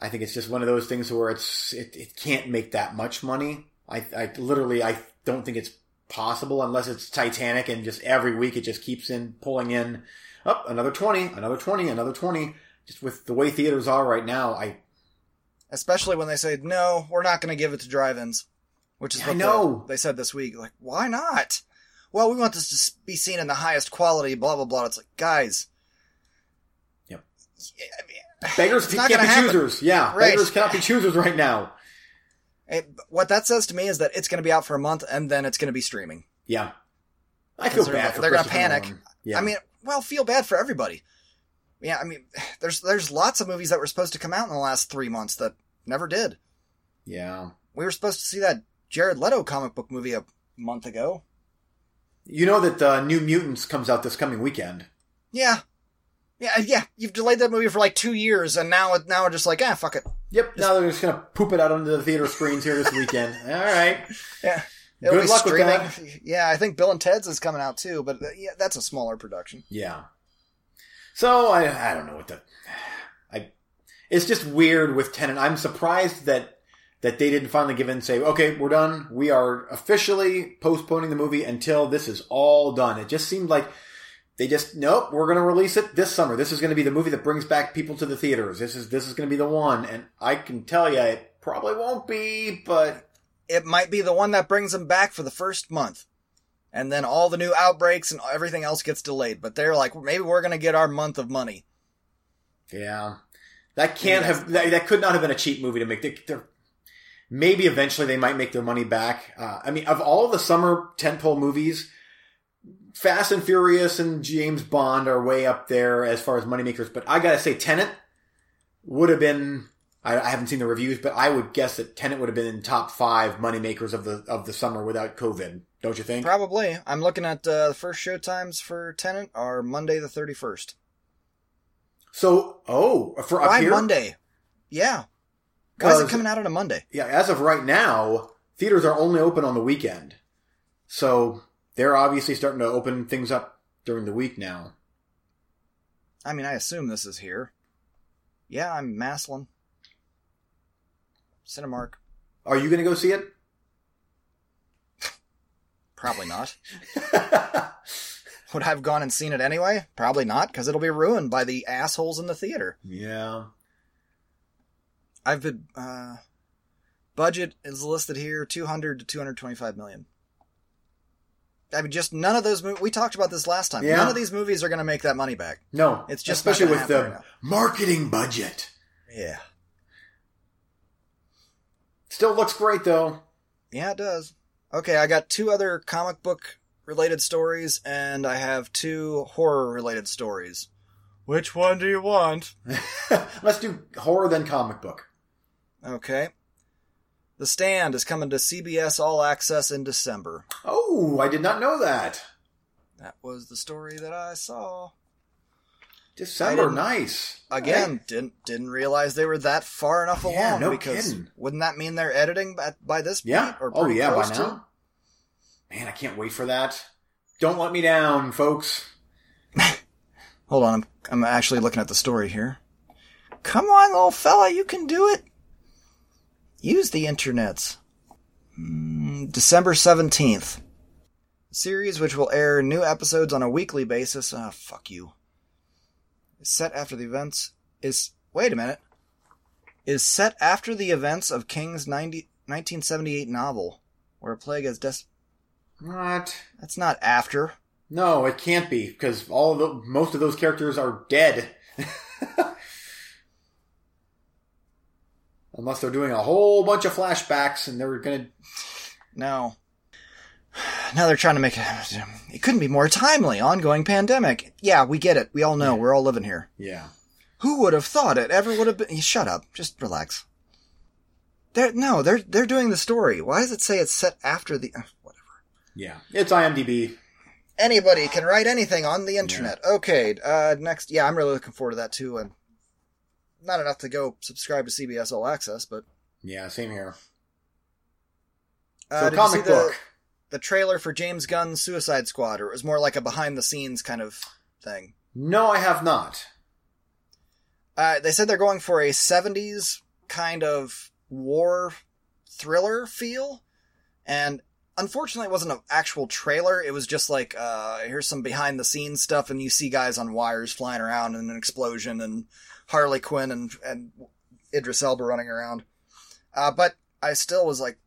I think it's just one of those things where it's it, it can't make that much money. I I literally I don't think it's possible unless it's Titanic and just every week it just keeps in pulling in up another 20, another 20, another 20. Just with the way theaters are right now, I Especially when they say, no, we're not going to give it to drive-ins. Which is I what know. the- they said this week. Like, why not? Well, we want this to be seen in the highest quality, blah, blah, blah. It's like, guys. Yep. Yeah, I mean, beggars can't be happen. choosers. Yeah, Right. beggars cannot be choosers right now. it- what that says to me is that it's going to be out for a month and then it's going to be streaming. Yeah. I feel they're- bad for they're gonna panic. Yeah. I mean, well, feel bad for everybody. Yeah, I mean, there's there's lots of movies that were supposed to come out in the last three months that never did. yeah. We were supposed to see that Jared Leto comic book movie a month ago. You know that the New Mutants comes out this coming weekend. Yeah, yeah, yeah. You've delayed that movie for like two years, and now it now we're just like, ah, fuck it. Yep. Now they're just gonna poop it out onto the theater screens here this weekend. All right. Yeah. It'll Good luck with that. Yeah, I think Bill and Ted's is coming out too, but uh, yeah, that's a smaller production. Yeah. So I I don't know what the I it's just weird with Tenet. I'm surprised that that they didn't finally give in and say, okay, we're done. We are officially postponing the movie until this is all done. It just seemed like they just nope, we're going to release it this summer. This is going to be the movie that brings back people to the theaters. This is this is going to be the one, and I can tell you, it probably won't be, but It might be the one that brings them back for the first month. And then all the new outbreaks and everything else gets delayed. But they're like, maybe we're going to get our month of money. Yeah, that can't have that, that could not have been a cheap movie to make. They, they're, maybe eventually they might make their money back. Uh, I mean, of all the summer tentpole movies, Fast and Furious and James Bond are way up there as far as moneymakers. But I gotta say, Tenet would have been. I, I haven't seen the reviews, but I would guess that Tenet would have been in top five moneymakers of the of the summer without COVID. Don't you think? Probably. I'm looking at uh, the first show times for Tenet are Monday the 31st. So, oh, for up Why here, Monday? Yeah. Why is it coming out on a Monday? Yeah, as of right now, theaters are only open on the weekend. So they're obviously starting to open things up during the week now. I mean, I assume this is here. Yeah, I'm Maslin. Cinemark. Are you going to go see it? Probably not. Would I have gone and seen it anyway? Probably not, because it'll be ruined by the assholes in the theater. yeah. I've been uh budget is listed here 200 to 225 million. I mean just none of those movies we talked about this last time. Yeah. None of these movies are going to make that money back. No, It's just especially with the right marketing budget. Yeah. Still looks great though. Yeah, it does. Okay, I got two other comic book related stories and I have two horror related stories. Which one do you want? Let's do horror then comic book. Okay. The Stand is coming to CBS All Access in December. Oh, I did not know that. That was the story that I saw. December, nice. Again, didn't didn't realize they were that far enough along. Yeah, no because kidding. wouldn't that mean they're editing by, by this Yeah. point? Or oh yeah, by to? now. Man, I can't wait for that. Don't let me down, folks. Hold on, I'm I'm actually looking at the story here. Come on, little fella, you can do it. Use the internets. Mm, December seventeenth. Series which will air new episodes on a weekly basis. Ah, fuck you. Set after the events is wait a minute. Is set after the events of King's 90, 1978 novel, where a plague has des- What? That's not after. No, it can't be because all of the most of those characters are dead. Unless they're doing a whole bunch of flashbacks and they're gonna. No. Now they're trying to make it. It couldn't be more timely. Ongoing pandemic. Yeah, we get it. We all know. We're all living here. Yeah. Who would have thought it ever would have been? Shut up. Just relax. They're no. They're they're doing the story. Why does it say it's set after the? uh, Whatever. Yeah. It's IMDb. Anybody can write anything on the internet. Okay. Uh, next. Yeah, I'm really looking forward to that too. And not enough to go subscribe to CBS All Access, but Yeah, same here. uh, So did you see comic the- book. The trailer for James Gunn's Suicide Squad, or it was more like a behind the scenes kind of thing. No, I have not. Uh, they said they're going for a 70s kind of war thriller feel. And unfortunately, it wasn't an actual trailer. It was just like, uh, here's some behind the scenes stuff, and you see guys on wires flying around and an explosion, and Harley Quinn and, and Idris Elba running around. Uh, but I still was like,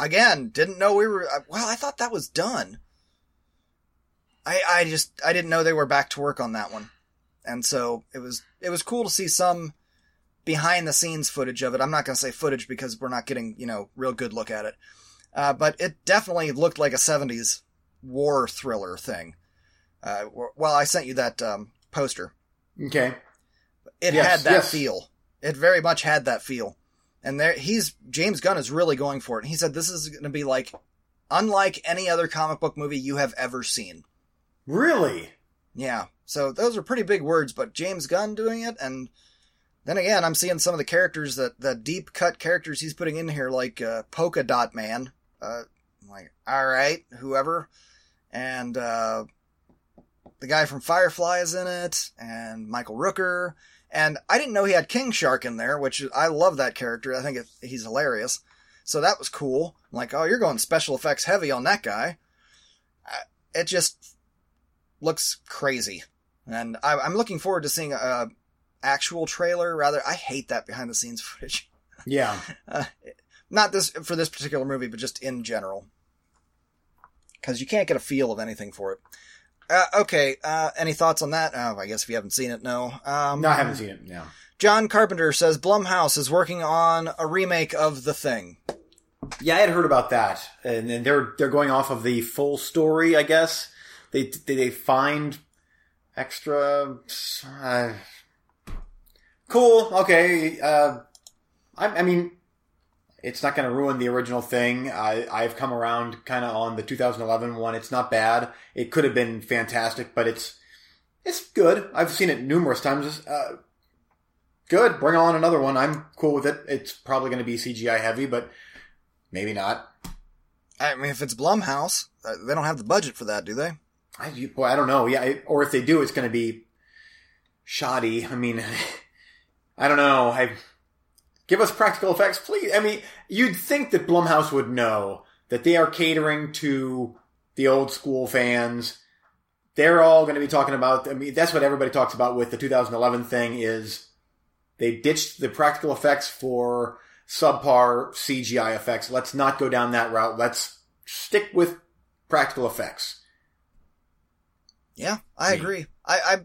again, didn't know we were. uh, Well, I thought that was done. I, I just I didn't know they were back to work on that one and so it was it was cool to see some behind the scenes footage of it. I'm not going to say footage because we're not getting you know real good look at it, uh, but it definitely looked like a '70s war thriller thing. Uh, well, I sent you that um, poster. Okay. It Yes, had that yes. feel. It very much had that feel, and there he's James Gunn is really going for it. He said this is going to be like unlike any other comic book movie you have ever seen. Really? Yeah. So those are pretty big words, but James Gunn doing it, and then again, I'm seeing some of the characters that the deep cut characters he's putting in here, like uh, Polka Dot Man. Uh, I'm like, all right, whoever, and uh, the guy from Firefly is in it, and Michael Rooker, and I didn't know he had King Shark in there, which I love that character. I think it, he's hilarious. So that was cool. I'm like, oh, you're going special effects heavy on that guy. It just looks crazy, and I, I'm looking forward to seeing a actual trailer. Rather, I hate that behind the scenes footage. Yeah. Uh, not this for this particular movie, but just in general, because you can't get a feel of anything for it. Uh, okay, uh, any thoughts on that? Oh, I guess if you haven't seen it, no. Um, No, I haven't seen it. No. John Carpenter says Blumhouse is working on a remake of The Thing. Yeah, I had heard about that, and then they're they're going off of the full story. I guess they they, they find extra. Uh, cool. Okay. Uh, I, I mean, it's not going to ruin the original thing. I I've come around kind of on the 2011 one. It's not bad. It could have been fantastic, but it's it's good. I've seen it numerous times. Uh, good. Bring on another one. I'm cool with it. It's probably going to be CGI heavy, but maybe not. I mean, if it's Blumhouse, uh, they don't have the budget for that, do they? I, boy, I don't know. Yeah, I- or if they do, it's going to be shoddy. I mean, I don't know. I give us practical effects, please. I mean, you'd think that Blumhouse would know that they are catering to the old school fans. They're all going to be talking about. I mean, that's what everybody talks about with the 2011 thing. Is they ditched the practical effects for subpar CGI effects. Let's not go down that route. Let's stick with practical effects. Yeah, I hmm. agree. I, I,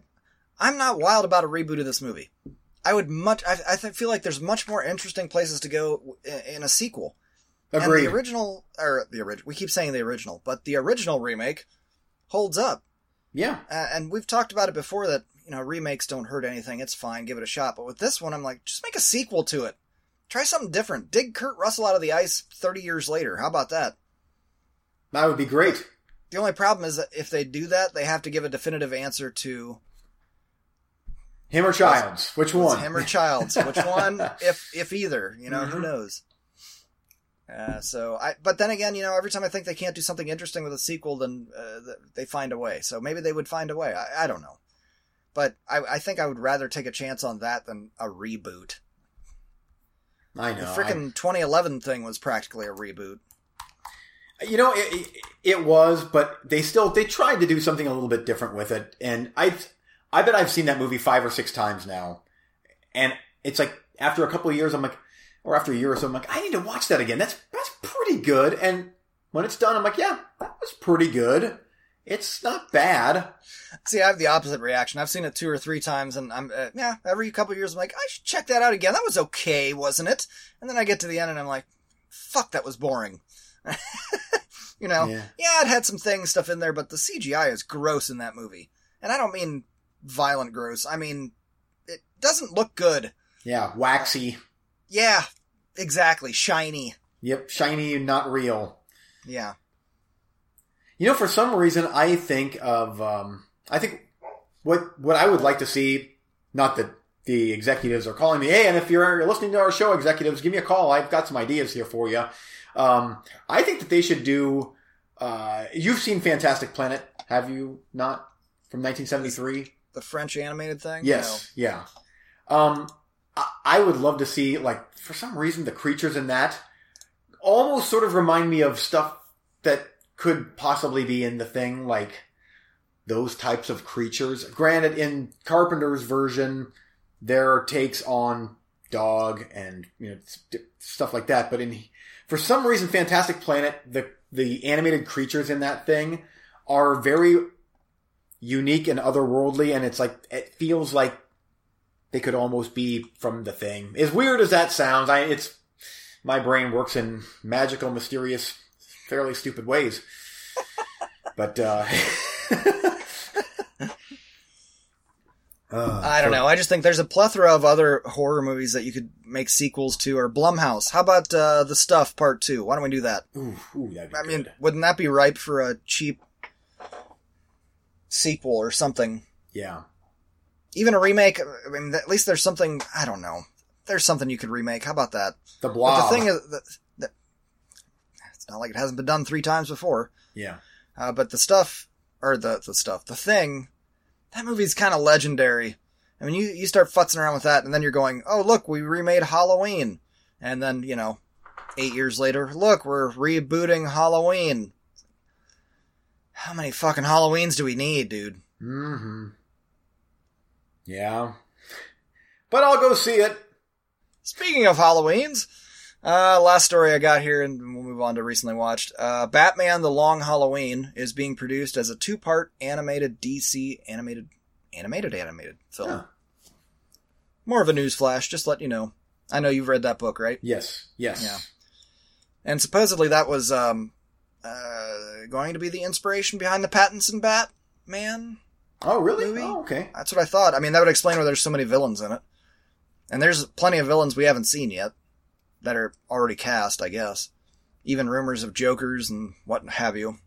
I'm not wild about a reboot of this movie. I would much. I, I th- feel like there's much more interesting places to go in, in a sequel. Agreed. And the original, or the original, we keep saying the original, but the original remake holds up. yeah. Uh, and we've talked about it before that you know remakes don't hurt anything. It's fine, give it a shot. But with this one, I'm like, just make a sequel to it. Try something different. Dig Kurt Russell out of the ice 30 years later. How about that? That would be great. The only problem is that if they do that, they have to give a definitive answer to Him or Childs? Which one? him or Childs. Which one, if if either, you know, who Mhm. knows? Uh, so I, but then again, you know, every time I think they can't do something interesting with a sequel, then uh, they find a way. So maybe they would find a way. I, I don't know, but I, I think I would rather take a chance on that than a reboot. I know. The freaking 2011 thing was practically a reboot. You know, it, it, it was, but they still they tried to do something a little bit different with it, and I, I bet I've seen that movie five or six times now, and it's like after a couple of years, I'm like, or after a year or so, I'm like, I need to watch that again. That's that's pretty good, and when it's done, I'm like, yeah, that was pretty good. It's not bad. See, I have the opposite reaction. I've seen it two or three times, and I'm uh, yeah. Every couple of years, I'm like, I should check that out again. That was okay, wasn't it? And then I get to the end, and I'm like, fuck, that was boring. you know, Yeah. yeah, it had some things stuff in there, but the CGI is gross in that movie, and I don't mean violent gross. I mean it doesn't look good. Yeah, waxy. Yeah, exactly, shiny. Yep, shiny, and not real. Yeah, You know, for some reason, I think of, um, I think what what I would like to see. Not that the executives are calling me, hey, and if you're listening to our show, executives, give me a call. I've got some ideas here for you. Um, I think that they should do. Uh, you've seen Fantastic Planet, have you not? From 1973. The French animated thing. Yes, yeah. Um, I, I would love to see like for some reason the creatures in that almost sort of remind me of stuff that could possibly be in the thing, like those types of creatures. Granted, in Carpenter's version, there are takes on dog and you know stuff like that, but in for some reason, Fantastic Planet, the the animated creatures in that thing are very unique and otherworldly, and it's like it feels like they could almost be from the thing. As weird as that sounds, I it's my brain works in magical, mysterious, fairly stupid ways. but uh, uh, I don't know. I just think there's a plethora of other horror movies that you could make sequels to, or Blumhouse. How about uh, the Stuff Part Two? Why don't we do that? Ooh, ooh, I mean, wouldn't that be ripe for a cheap sequel or something? yeah. Even a remake. I mean, at least there's something. I don't know. There's something you could remake. How about that? The But the thing is, that, that, it's not like it hasn't been done three times before. yeah. Uh, but the stuff, or the the stuff, the thing, that movie's kind of legendary. I mean, you you start futzing around with that, and then you're going, oh look, we remade Halloween, and then you know, eight years later, look, we're rebooting Halloween. How many fucking Halloweens do we need, dude? Mm-hmm. Yeah. But I'll go see it. Speaking of Halloweens, uh, last story I got here, and we'll move on to recently watched. Uh, Batman: The Long Halloween is being produced as a two-part animated DC animated animated animated film. Huh. More of a news flash, just let you know. I know you've read that book, right? Yes. Yes. Yeah. And supposedly that was um, uh, going to be the inspiration behind the Pattinson Batman. Oh, really? Movie? Oh, okay. That's what I thought. I mean, that would explain why there's so many villains in it. And there's plenty of villains we haven't seen yet that are already cast, I guess. Even rumors of Jokers and what have you.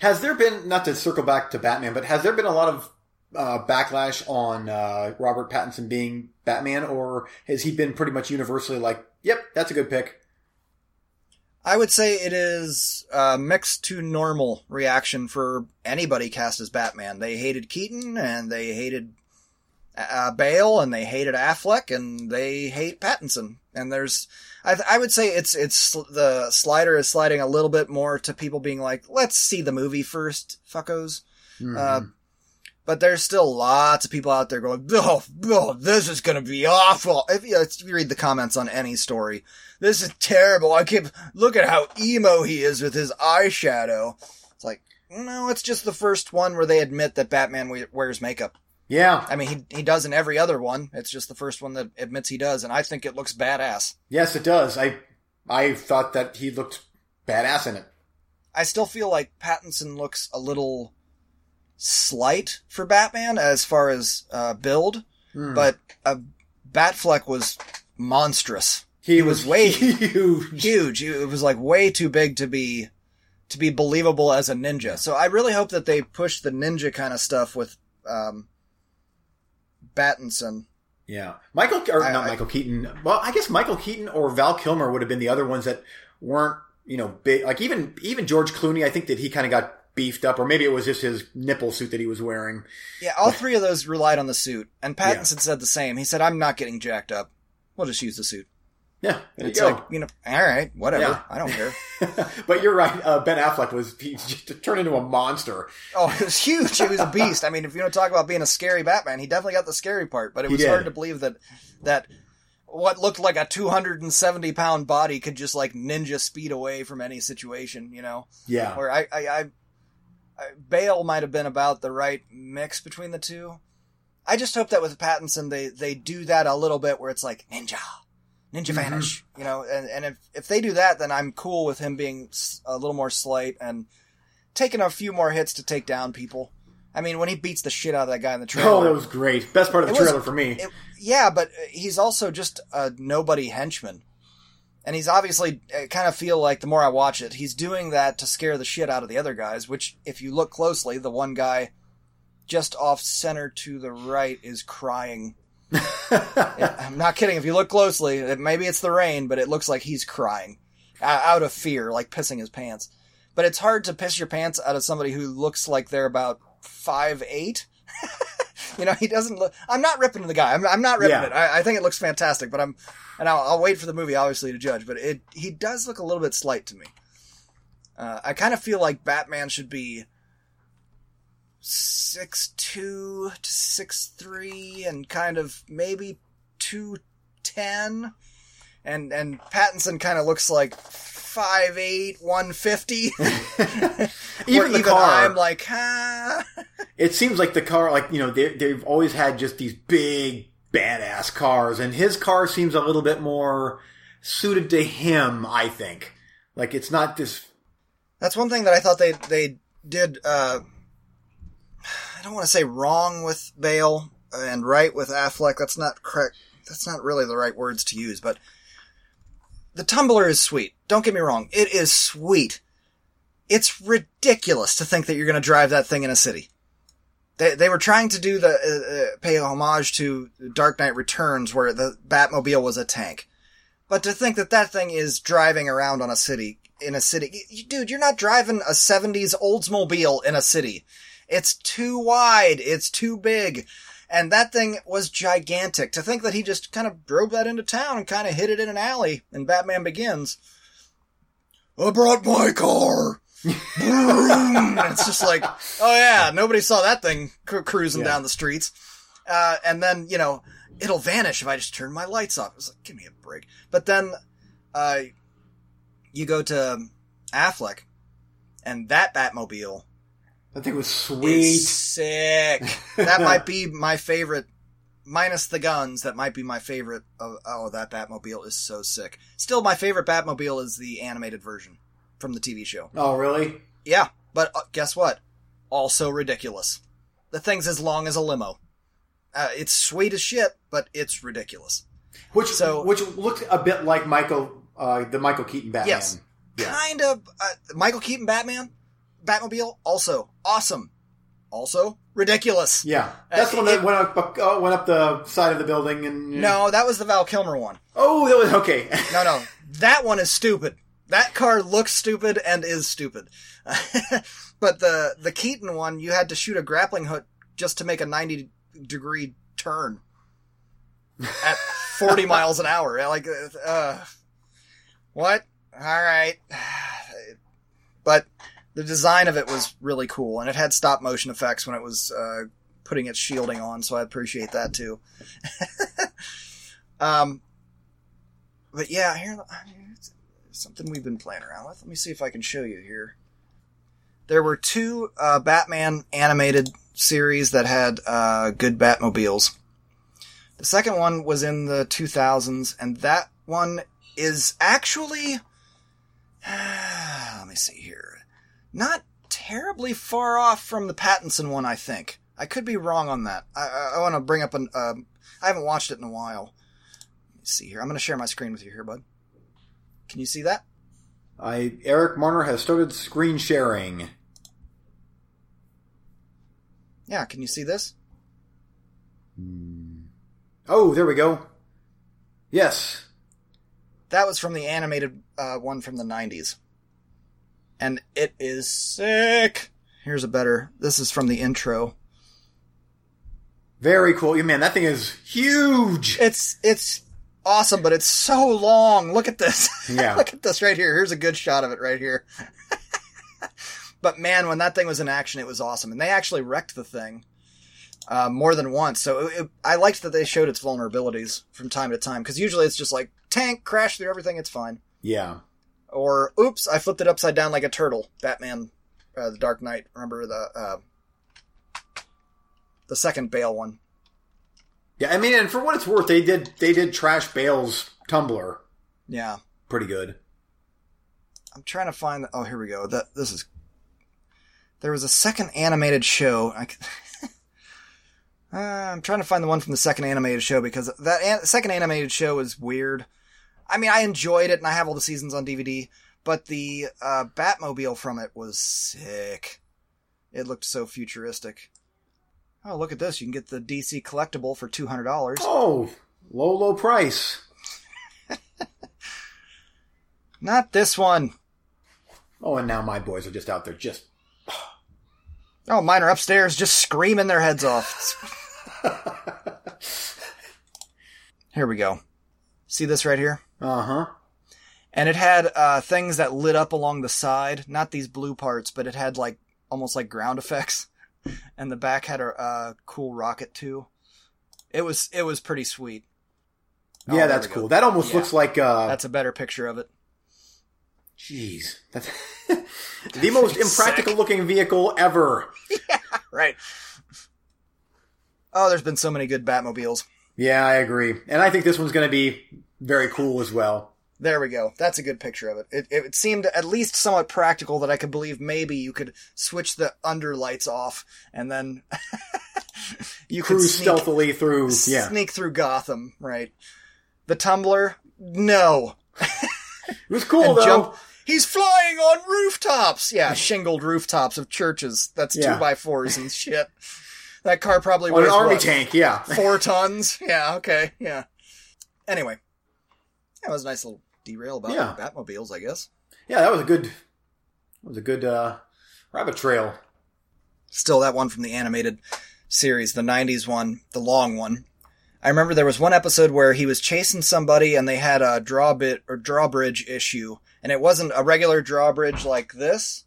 Has there been not to circle back to Batman, but has there been a lot of uh, backlash on uh, Robert Pattinson being Batman, or has he been pretty much universally like, "Yep, that's a good pick"? I would say it is a mixed to normal reaction for anybody cast as Batman. They hated Keaton and they hated uh, Bale and they hated Affleck and they hate Pattinson. And there's, I, I would say it's it's the slider is sliding a little bit more to people being like, let's see the movie first, fuckos. Mhm. Uh, but there's still lots of people out there going, oh, oh this is going to be awful. If you, if you read the comments on any story, this is terrible. I keep, look at how emo he is with his eyeshadow. It's like, no, it's just the first one where they admit that Batman we- wears makeup. yeah, I mean, he, he does in every other one. It's just the first one that admits he does, and I think it looks badass. yes, it does. I I thought that he looked badass in it. I still feel like Pattinson looks a little slight for Batman as far as uh, build, Hmm. but uh, Batfleck was monstrous, he, was way- huge. huge. It was like way too big to be to be believable as a ninja. So I really hope that they push the ninja kind of stuff with um, Battinson. Yeah, Michael or I- not I- Michael Keaton. Well, I guess Michael Keaton or Val Kilmer would have been the other ones that weren't you know big. Like even even George Clooney, I think that he kind of got beefed up, or maybe it was just his nipple suit that he was wearing. Yeah, all three of those relied on the suit, and Pattinson said the same. He said, "I'm not getting jacked up. We'll just use the suit." Yeah, It's go. like you know, all right, whatever. Yeah. I don't care. but you're right. Uh, ben Affleck was he just turned into a monster. Oh, it was huge. He was a beast. I mean, if you want to talk about being a scary Batman, he definitely got the scary part. But it was hard to believe that that what looked like a 270 pound body could just like ninja speed away from any situation. You know, Yeah, where I, I, I, I Bale might have been about the right mix between the two. I just hope that with Pattinson, they they do that a little bit where it's like ninja. Ninja Mhm. vanish, you know, and, and if, if they do that, then I'm cool with him being a little more slight and taking a few more hits to take down people. I mean, when he beats the shit out of that guy in the trailer, Oh, that was great. Best part of the It was- trailer for me. it- yeah, but he's also just a nobody henchman. And he's obviously, I kind of feel like the more I watch it, he's doing that to scare the shit out of the other guys, which, if you look closely, the one guy just off center to the right is crying. I'm not kidding. If you look closely, it, maybe it's the rain, but it looks like he's crying out of fear, like pissing his pants. But it's hard to piss your pants out of somebody who looks like they're about five eight. you know, he doesn't look. I'm not ripping the guy. I'm, I'm not ripping Yeah. it. I, I think it looks fantastic, but I'm, and I'll, I'll wait for the movie obviously to judge. But it he does look a little bit slight to me. Uh, I kind of feel like Batman should be six two to six three, and kind of maybe two ten, and and Pattinson kind of looks like five eight one fifty. even the car. I'm like, ah. it seems like the car, like you know, they, they've always had just these big badass cars, and his car seems a little bit more suited to him. I think, like it's not this. That's one thing that I thought they they did. Uh, don't want to say wrong with Bale and right with Affleck. That's not correct. That's not really the right words to use. But the Tumbler is sweet. Don't get me wrong. It is sweet. It's ridiculous to think that you're going to drive that thing in a city. They, they were trying to do the uh, uh, pay homage to Dark Knight Returns, where the Batmobile was a tank. But to think that that thing is driving around on a city in a city, dude, you're not driving a '70s Oldsmobile in a city. It's too wide. It's too big. And that thing was gigantic. To think that he just kind of drove that into town and kind of hit it in an alley in Batman Begins. I brought my car. It's just like, oh yeah, nobody saw that thing cru- cruising Yeah. down the streets. Uh, and then, you know, it'll vanish if I just turn my lights off. It's like, give me a break. But then, uh, you go to Affleck, and that Batmobile I think it was sweet. sick. that might be my favorite, minus the guns. That might be my favorite. Of, oh, that Batmobile is so sick. Still, my favorite Batmobile is the animated version from the TV show. Oh, really? Yeah, but uh, guess what? Also ridiculous. The thing's as long as a limo. Uh, it's sweet as shit, but it's ridiculous. Which So- which looked a bit like Michael, uh, the Michael Keaton Batman. Yes. Yeah. Kind of. Uh, Michael Keaton Batman, Batmobile, also awesome. Also ridiculous. Yeah, that's the one that it- went up uh, went up the side of the building and No, that was the Val Kilmer one. Oh, that was okay. No, no, that one is stupid. That car looks stupid and is stupid. but the the Keaton one, you had to shoot a grappling hook just to make a ninety degree turn at forty miles an hour. Like, uh, what? All right, but the design of it was really cool, and it had stop motion effects when it was uh, putting its shielding on, so I appreciate that too. um, but yeah, here something we've been playing around with. Let me see if I can show you here. There were two uh, Batman animated series that had uh, good Batmobiles. The second one was in the 2000s, and that one is actually. let me see here. Not terribly far off from the Pattinson one, I think. I could be wrong on that. I, I, I want to bring up an. Um, I haven't watched it in a while. Let me see here. I'm going to share my screen with you here, bud. Can you see that? I Eric Marner has started screen sharing. Yeah, can you see this? Oh, there we go. Yes. That was from the animated uh, one from the 90s. And it is sick. Here's a better. This is from the intro. Very cool. Man, that thing is huge. It's it's awesome, but it's so long. Look at this. Yeah. Look at this right here. Here's a good shot of it right here. but man, when that thing was in action, it was awesome, and they actually wrecked the thing uh, more than once. So it, it, I liked that they showed its vulnerabilities from time to time because usually it's just like tank crash through everything, it's fine. Yeah. Or oops, I flipped it upside down like a turtle. Batman, uh, the Dark Knight. Remember the uh, the second Bale one? Yeah, I mean, and for what it's worth, they did they did trash Bale's Tumbler Yeah. pretty good. I'm trying to find. The, oh, here we go. That this is. There was a second animated show. I, c- uh, I'm trying to find the one from the second animated show because that an- second animated show is weird. I mean, I enjoyed it and I have all the seasons on DVD, but the uh, Batmobile from it was sick. It looked so futuristic. Oh, look at this! You can get the DC collectible for two hundred dollars. Oh, low low price. Not this one. Oh, and now my boys are just out there just Oh, mine are upstairs just screaming their heads off. here we go. See this right here? uh huh. And it had uh, things that lit up along the side, not these blue parts, but it had like almost like ground effects. And the back had a uh, cool rocket too. It was it was pretty sweet. Oh, Yeah, that's cool. That almost Yeah. looks like uh That's a better picture of it. jeez. That's the most Sick. impractical looking vehicle ever. Yeah, Right. Oh, there's been so many good Batmobiles. Yeah, I agree. And I think this one's going to be very cool as well. There we go. That's a good picture of it. It, it seemed at least somewhat practical that I could believe maybe you could switch the under lights off and then you could Cruise sneak, stealthily through. Yeah. sneak through Gotham, right? The Tumbler, no. It was cool And though. jump. He's flying on rooftops. Yeah, shingled rooftops of churches. That's Yeah. two by fours and shit. That car probably On an army what, tank, yeah. Four tons. Yeah. Okay. Yeah. Anyway, that was a nice little derail about Yeah. Batmobiles, I guess. Yeah, that was a good that was a good uh rabbit trail. still that one from the animated series, the 90s one, the long one. I remember there was one episode where he was chasing somebody and they had a drawbit or drawbridge issue. And it wasn't a regular drawbridge like this.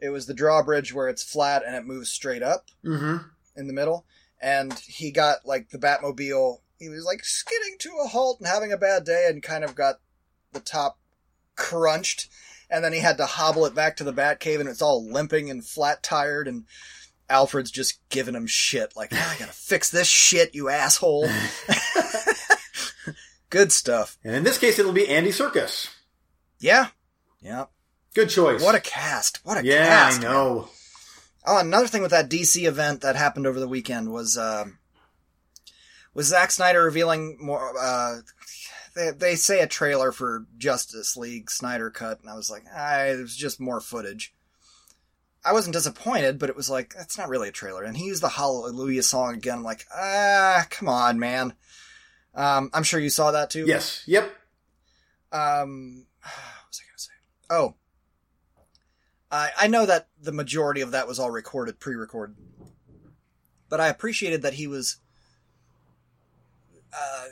It was the drawbridge where it's flat and it moves straight up Mm-hmm. In the middle. And he got like the Batmobile, he was like skidding to a halt and having a bad day and kind of got the top crunched. And then he had to hobble it back to the Batcave and it's all limping and flat tired. And Alfred's just giving him shit like, "Ah, I gotta fix this shit, you asshole. Good stuff. And in this case it'll be Andy Serkis. Yeah. Yeah. Good choice. What a cast. What a Yeah, cast. Yeah, I man. Oh, another thing with that DC event that happened over the weekend was um, was Zack Snyder revealing more. Uh, they they say a trailer for Justice League Snyder Cut, and I was like, ah, it was just more footage. I wasn't disappointed, but it was like that's not really a trailer. And he used the Hallelujah song again. I'm like, ah, come on, man. Um, I'm sure you saw that too. Yes. Yep. Um, what was I going to say? Oh, I I know that the majority of that was all recorded, pre-recorded, but I appreciated that he was. Uh,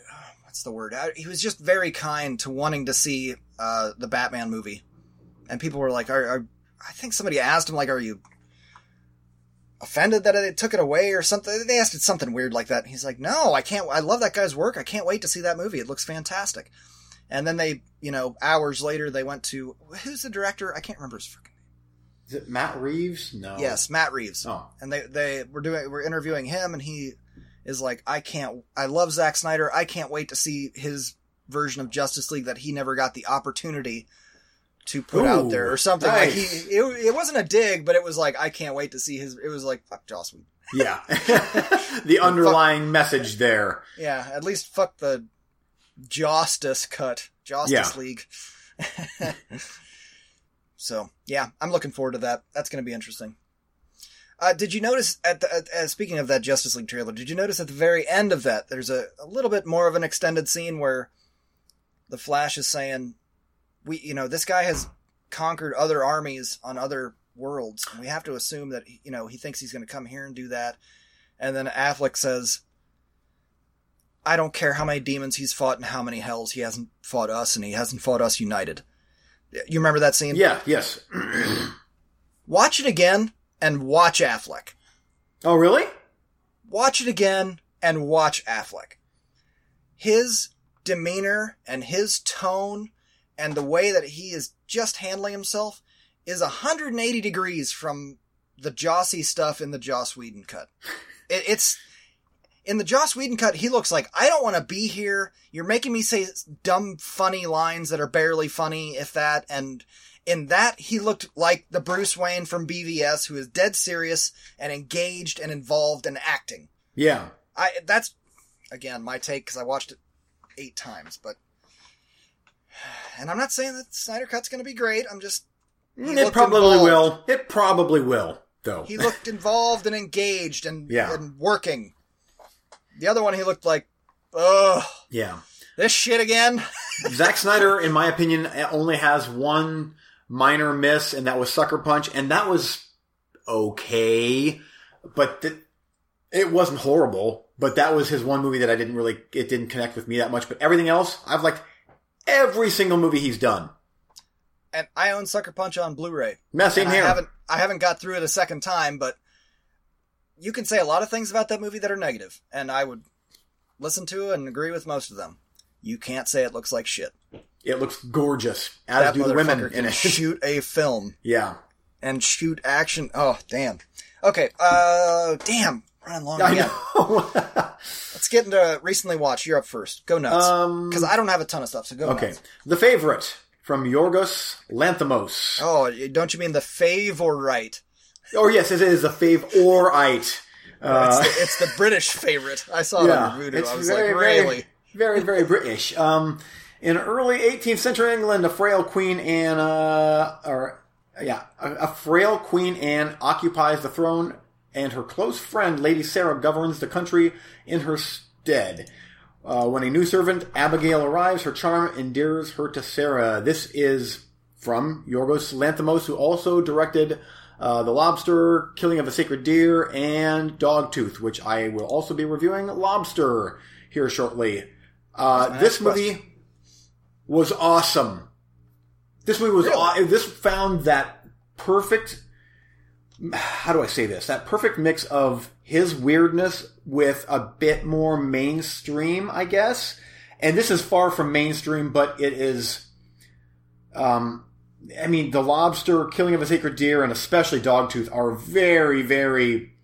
what's the word? I, he was just very kind to wanting to see uh, the Batman movie, and people were like, are, are, I think somebody asked him like, "Are you offended that they took it away or something?" They asked it something weird like that. And he's like, "No, I can't. I love that guy's work. I can't wait to see that movie. It looks fantastic." And then they, you know, hours later, they went to who's the director? I can't remember his freaking Is it Matt Reeves? No. Yes, Matt Reeves. Oh. And they they were doing we're interviewing him, and he is like, I can't. I love Zack Snyder. I can't wait to see his version of Justice League that he never got the opportunity to put out there or something. Like he, it, it wasn't a dig, but it was like I can't wait to see his. It was like fuck Joss Whedon. Yeah. the underlying message there. Yeah, at least fuck the Justice cut, Justice Yeah. League. so yeah, I'm looking forward to that. That's going to be interesting. Uh, did you notice at the uh, speaking of that Justice League trailer? Did you notice at the very end of that there's a, a little bit more of an extended scene where the Flash is saying, "We, you know, this guy has conquered other armies on other worlds, and we have to assume that you know he thinks he's going to come here and do that." And then Affleck says, I don't care how many demons he's fought and how many hells he hasn't fought us and he hasn't fought us united. You remember that scene? Yeah, yes. Watch it again and watch Affleck. oh, really? Watch it again and watch Affleck. His demeanor and his tone and the way that he is just handling himself is 180 degrees from the Jossy stuff in the Joss Whedon cut. It, it's in the Joss Whedon cut. He looks like I don't want to be here. You're making me say dumb, funny lines that are barely funny, if that. And in that, he looked like the Bruce Wayne from BVS, who is dead serious and engaged and involved and acting. Yeah. I that's again my take because I watched it eight times, but and I'm not saying that Snyder Cut's going to be great. I'm just mm, it probably involved. will. It probably will, though. He looked involved and engaged and Yeah. and working. The other one, he looked like, ugh, yeah. this shit again. Zack Snyder, in my opinion, only has one minor miss, and that was Sucker Punch, and that was okay, but th- it wasn't horrible. But that was his one movie that I didn't really, it didn't connect with me that much. But everything else, I've liked every single movie he's done. and I own Sucker Punch on Blu-ray. Yeah, same And here. I haven't I haven't got through it a second time, but you can say a lot of things about that movie that are negative, and I would listen to and agree with most of them. You can't say it looks like shit. It looks gorgeous, as that do the women in it. shoot a film yeah, and shoot action. Oh, damn. Okay, uh, damn. Running long I again. know. Let's get into recently watched. You're up first. Go nuts. um, Because I don't have a ton of stuff, so go okay, nuts. the favorite from Yorgos Lanthimos. Oh, don't you mean the favorite? Oh yes, it is a fave or it. Uh, It's the, it's the British favorite. I saw it yeah, on Vudu. it's I was very, like, really? very, very British. Um, in early 18th century England, a frail Queen Anne, uh, or yeah, a, a frail Queen Anne occupies the throne, and her close friend Lady Sarah governs the country in her stead. Uh, when a new servant, Abigail, arrives, her charm endears her to Sarah. This is from Yorgos Lanthimos, who also directed uh, The Lobster, Killing of a Sacred Deer, and Dogtooth, which I will also be reviewing Lobster here shortly. Uh, this question. movie was awesome. This movie was aw- this found that perfect. How do I say this? That perfect mix of his weirdness with a bit more mainstream, I guess. And this is far from mainstream, but it is. Um, I mean, the lobster, killing of a sacred deer, and especially Dogtooth are very, very.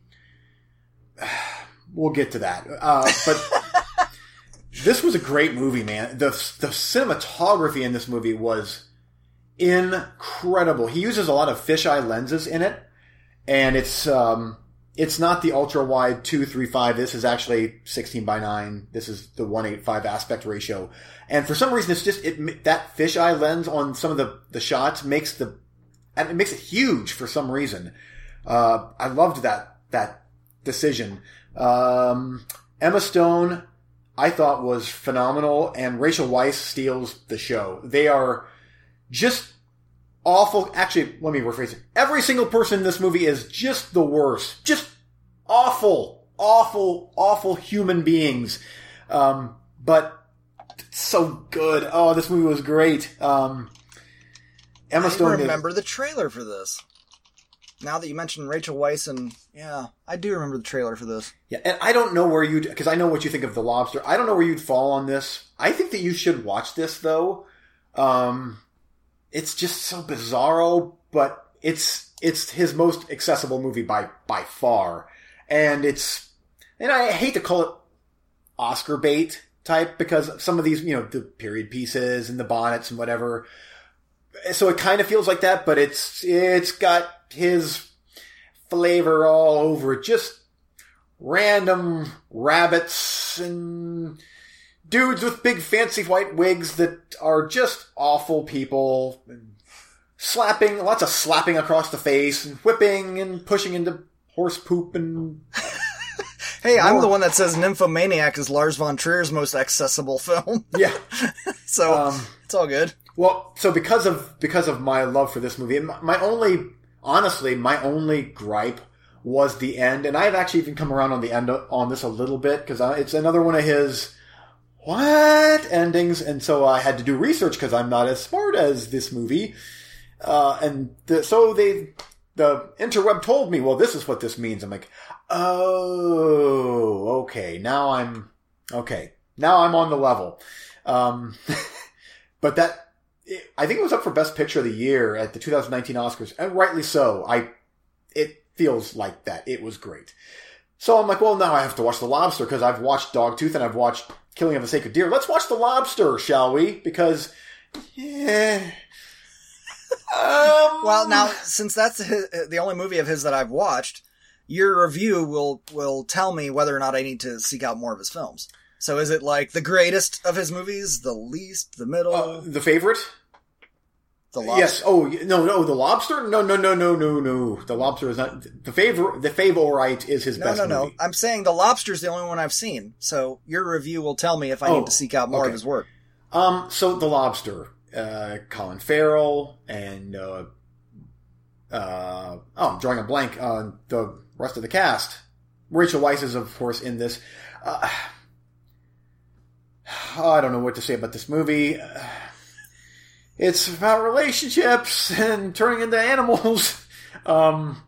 We'll get to that, uh, but this was a great movie, man. The the cinematography in this movie was incredible. He uses a lot of fisheye lenses in it, and it's um, it's not the ultra wide two three five. This is actually sixteen by nine. This is the one eight five aspect ratio, and for some reason, it's just it that fisheye lens on some of the the shots makes the and it makes it huge for some reason. Uh, I loved that that decision. Um, Emma Stone, I thought was phenomenal, and Rachel Weisz steals the show. They are just awful. Actually, let me rephrase it. Every single person in this movie is just the worst. Just awful, awful, awful human beings. Um, but so good. Oh, this movie was great. Um, Emma I Stone. did- remember the trailer for this. Now that you mentioned Rachel Weisz and yeah, I do remember the trailer for this. Yeah, and I don't know where you'd because I know what you think of the lobster. I don't know where you'd fall on this. I think that you should watch this though. Um, it's just so bizarro, but it's it's his most accessible movie by by far, and it's and I hate to call it Oscar bait type because some of these you know the period pieces and the bonnets and whatever. So it kind of feels like that, but it's it's got his flavor all over it. Just random rabbits and dudes with big fancy white wigs that are just awful people. And slapping, lots of slapping across the face and whipping and pushing into horse poop and Hey, I'm the one that says Nymphomaniac is Lars von Trier's most accessible film, yeah. so Um, it's all good. Well, so because of because of my love for this movie, my, my only honestly, my only gripe was the end, and I've actually even come around on the end on this a little bit because it's another one of his what endings, and so I had to do research because I'm not as smart as this movie, uh, and the, so they the interweb told me, well, this is what this means. I'm like, oh, okay, now I'm okay, now I'm on the level. Um, but that I think it was up for Best Picture of the Year at the 2019 Oscars, and rightly so. I it feels like that. It was great. So I'm like, well, now I have to watch The Lobster because I've watched Dogtooth and I've watched Killing of a Sacred Deer. Let's watch The Lobster, shall we? Because, yeah. um, Well, now since that's his, the only movie of his that I've watched, your review will will tell me whether or not I need to seek out more of his films. So is it like the greatest of his movies, the least, the middle, uh, the favorite? The lobster? Yes. Oh no, no, The Lobster. No, no, no, no, no, no. The Lobster is not the favorite. The favorite is his No, best no, no. movie. I'm saying The lobster is the only one I've seen. So your review will tell me if I Oh, need to seek out more okay. of his work. Um, so The Lobster, uh, Colin Farrell and, uh, uh, oh, I'm drawing a blank on the rest of the cast. Rachel Weisz is, of course, in this. Uh, I don't know what to say about this movie. Uh, It's about relationships and turning into animals. Um,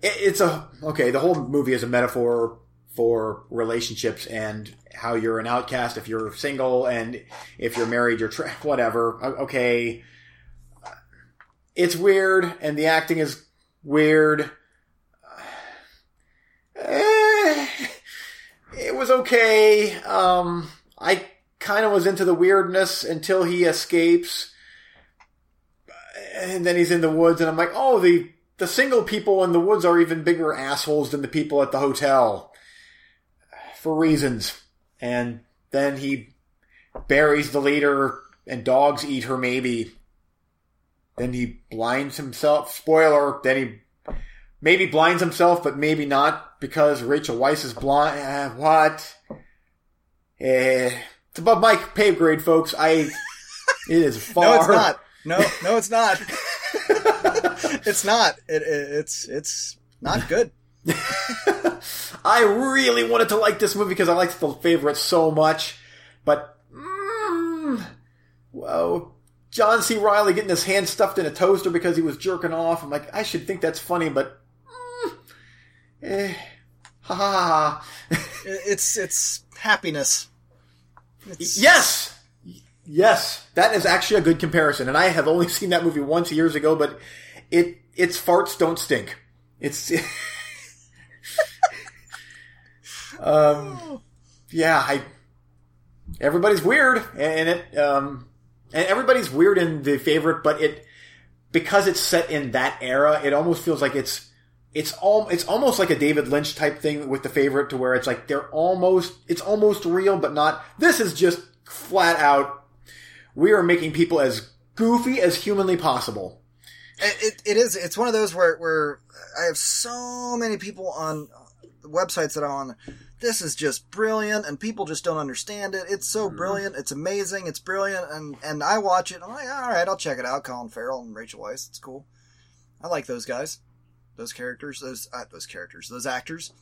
it, it's a, okay, the whole movie is a metaphor for relationships and how you're an outcast if you're single and if you're married you're tra- whatever. Okay. It's weird and the acting is weird. Eh, it was okay. Um i kind of was into the weirdness until he escapes and then he's in the woods and i'm like oh the the single people in the woods are even bigger assholes than the people at the hotel for reasons. And then he buries the leader and dogs eat her maybe. Then he blinds himself. Spoiler, then he maybe blinds himself, but maybe not because Rachel Weisz is blind. Uh, what? Eh, it's above my pay grade, folks. I, it is far. No, it's not. No, no, it's not. it's not. It, it, it's it's not good. I really wanted to like this movie because I liked the favorite so much, but mm, whoa, John C. Reilly getting his hand stuffed in a toaster because he was jerking off. I'm like, I should think that's funny, but mm, eh, ha ha ha. ha. It's it's happiness. It's, yes, yes, that is actually a good comparison, and I have only seen that movie once years ago, but it its farts don't stink. It's. um, yeah, I. Everybody's weird, and it um, and everybody's weird in the favorite, but it because it's set in that era, it almost feels like it's it's all it's almost like a David Lynch type thing with the favorite, to where it's like they're almost it's almost real, but not. This is just flat out. We are making people as goofy as humanly possible, It, it, is. It's one of those where where I have so many people on websites that I'm on. This is just brilliant, and people just don't understand it. It's so mm-hmm. brilliant. It's amazing. It's brilliant, and and I watch it. I'm like, all right, I'll check it out. Colin Farrell and Rachel Weisz. It's cool. I like those guys, those characters, those uh, those characters, those actors.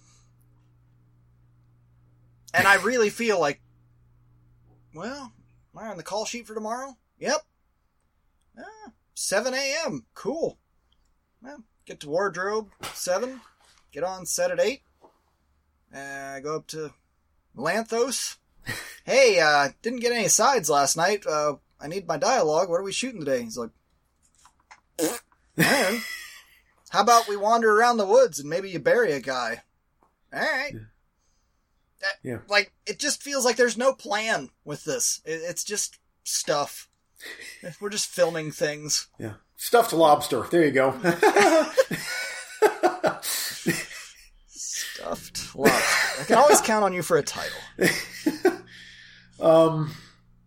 And I really feel like, well, am I on the call sheet for tomorrow? Yep. Ah, 7 a.m. Cool. Well, get to wardrobe 7. Get on set at 8. Uh, go up to Lanthos. hey, uh, didn't get any sides last night. Uh, I need my dialogue. What are we shooting today? He's like, man, how about we wander around the woods and maybe you bury a guy? All right. That- Yeah. Like, it just feels like there's no plan with this. It, it's just stuff. We're just filming things. Yeah. Stuffed lobster. There you go. Stuffed lobster. I can always count on you for a title. um.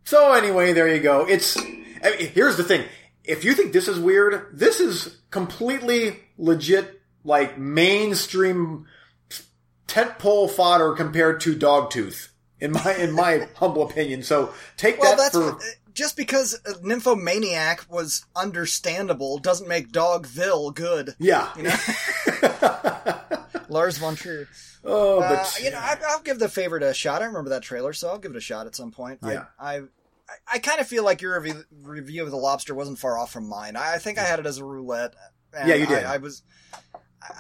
So anyway, there you go. It's I mean, here's the thing. If you think this is weird, this is completely legit, like mainstream tentpole fodder compared to Dogtooth, in my in my humble opinion. So take Well, that that's for just because uh, Nymphomaniac was understandable doesn't make Dogville good. yeah. You know, Lars von Trier. oh, but Uh, you know, I, I'll give the favorite a shot. I remember that trailer, so I'll give it a shot at some point. Yeah. I, I, I, I kind of feel like your review, review of the lobster wasn't far off from mine. I, I think I had it as a roulette. and Yeah, you did. I, I was.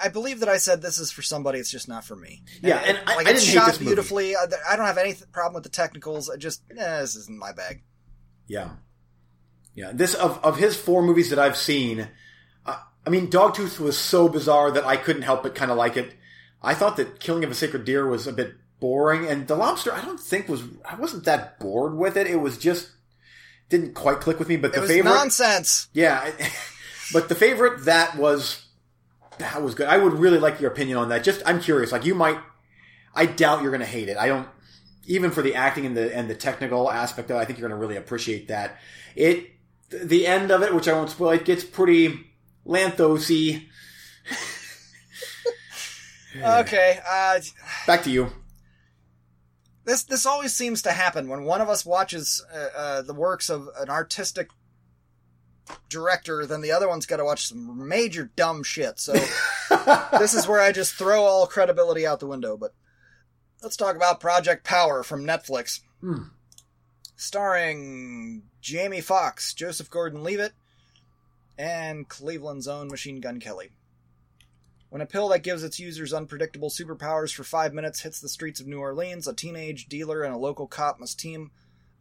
I believe that I said this is for somebody. It's just not for me. Yeah, and I- like I it's shot beautifully. I, I don't have any th- problem with the technicals. I just eh, this isn't my bag. Yeah, yeah. This of of his four movies that I've seen, uh, I mean, Dogtooth was so bizarre that I couldn't help but kind of like it. I thought that Killing of a Sacred Deer was a bit boring, and The Lobster I don't think was. I wasn't that bored with it. It was just didn't quite click with me. But It the was favorite, nonsense. yeah, but the favorite that was that was good. I would really like your opinion on that. Just I'm curious. Like you might, I doubt you're going to hate it. I don't. Even for the acting and the and the technical aspect of it, I think you're going to really appreciate that. It the end of it, which I won't spoil, it gets pretty Lanthosy. Okay, uh, Back to you. This this always seems to happen when one of us watches uh, uh, the works of an artistic director, then the other one's got to watch some major dumb shit. So this is where I just throw all credibility out the window. But let's talk about Project Power from Netflix, Hmm. starring Jamie Foxx, Joseph Gordon-Levitt, and Cleveland's own Machine Gun Kelly. When a pill that gives its users unpredictable superpowers for five minutes hits the streets of New Orleans, a teenage dealer and a local cop must team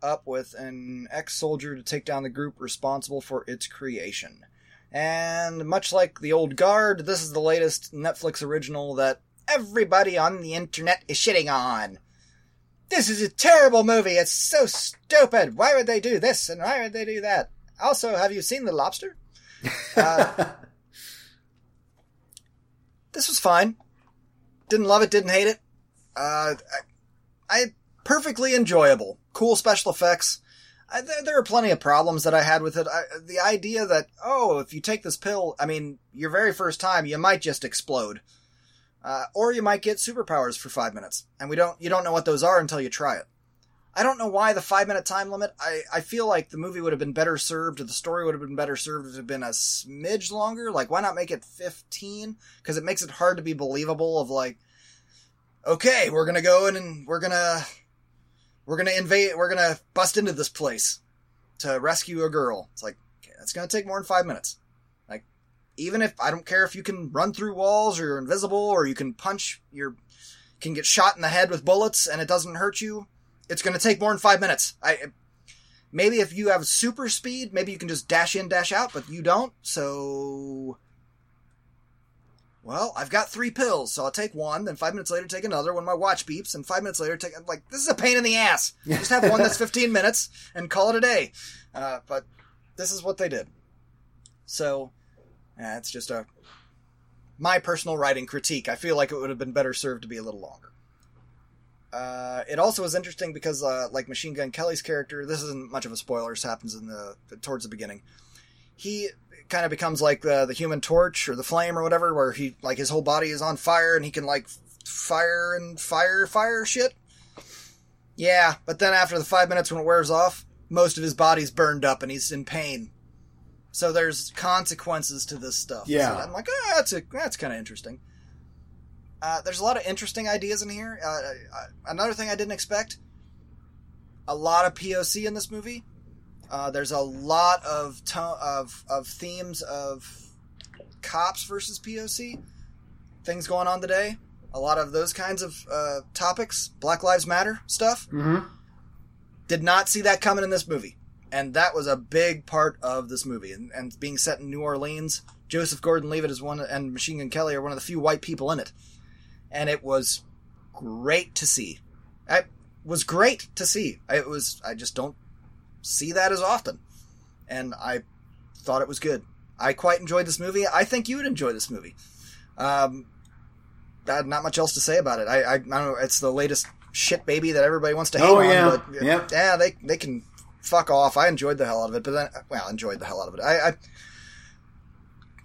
up with an ex soldier to take down the group responsible for its creation. And much like The Old Guard, this is the latest Netflix original that everybody on the internet is shitting on. This is a terrible movie. It's so stupid. Why would they do this and why would they do that? Also, have you seen The Lobster? Uh, this was fine. Didn't love it, didn't hate it. Uh, I, I perfectly enjoyable. Cool special effects. I, there, there are plenty of problems that I had with it. I, the idea that oh, if you take this pill, I mean, your very first time, you might just explode, uh, or you might get superpowers for five minutes, and we don't. You don't know what those are until you try it. I don't know why the five minute time limit. I, I feel like the movie would have been better served, or the story would have been better served if it had been a smidge longer. Like, why not make it 15? Because it makes it hard to be believable of like, okay, we're gonna go in and we're gonna, we're gonna invade, we're gonna bust into this place to rescue a girl. It's like, okay, that's gonna take more than five minutes. Like, even if, I don't care if you can run through walls or you're invisible or you can punch, your can get shot in the head with bullets and it doesn't hurt you it's going to take more than five minutes. I maybe if you have super speed, maybe you can just dash in, dash out, but you don't. So, well, I've got three pills, so I'll take one. Then five minutes later, take another. When my watch beeps, and five minutes later, take I'm like this is a pain in the ass. Just have one that's fifteen minutes and call it a day. Uh, but this is what they did. So, yeah, it's just a my personal writing critique. I feel like it would have been better served to be a little longer. Uh, it also was interesting because, uh, like Machine Gun Kelly's character, this isn't much of a spoiler. This happens in the towards the beginning. he kind of becomes like the the Human Torch or the Flame or whatever, where he like his whole body is on fire and he can like fire and fire fire shit. Yeah, but then after the five minutes when it wears off, most of his body's burned up and he's in pain. So there's consequences to this stuff. Yeah. So I'm like, ah, that's a that's kind of interesting. Uh, there's a lot of interesting ideas in here. Uh, uh, another thing I didn't expect: a lot of POC in this movie. Uh, there's a lot of to- of of themes of cops versus POC, things going on today. A lot of those kinds of uh, topics, Black Lives Matter stuff. Mm-hmm. Did not see that coming in this movie, and that was a big part of this movie. And, and being set in New Orleans, Joseph Gordon-Levitt is one, and Machine Gun Kelly are one of the few white people in it, and it was great to see. It was great to see. It was. I just don't see that as often, and I thought it was good. I quite enjoyed this movie. I think you would enjoy this movie. Um, I had not much else to say about it. I, I, I don't know. It's the latest shit baby that everybody wants to hate Oh, on. yeah. but Yep. yeah, they they can fuck off. I enjoyed the hell out of it, but then well, enjoyed the hell out of it. I,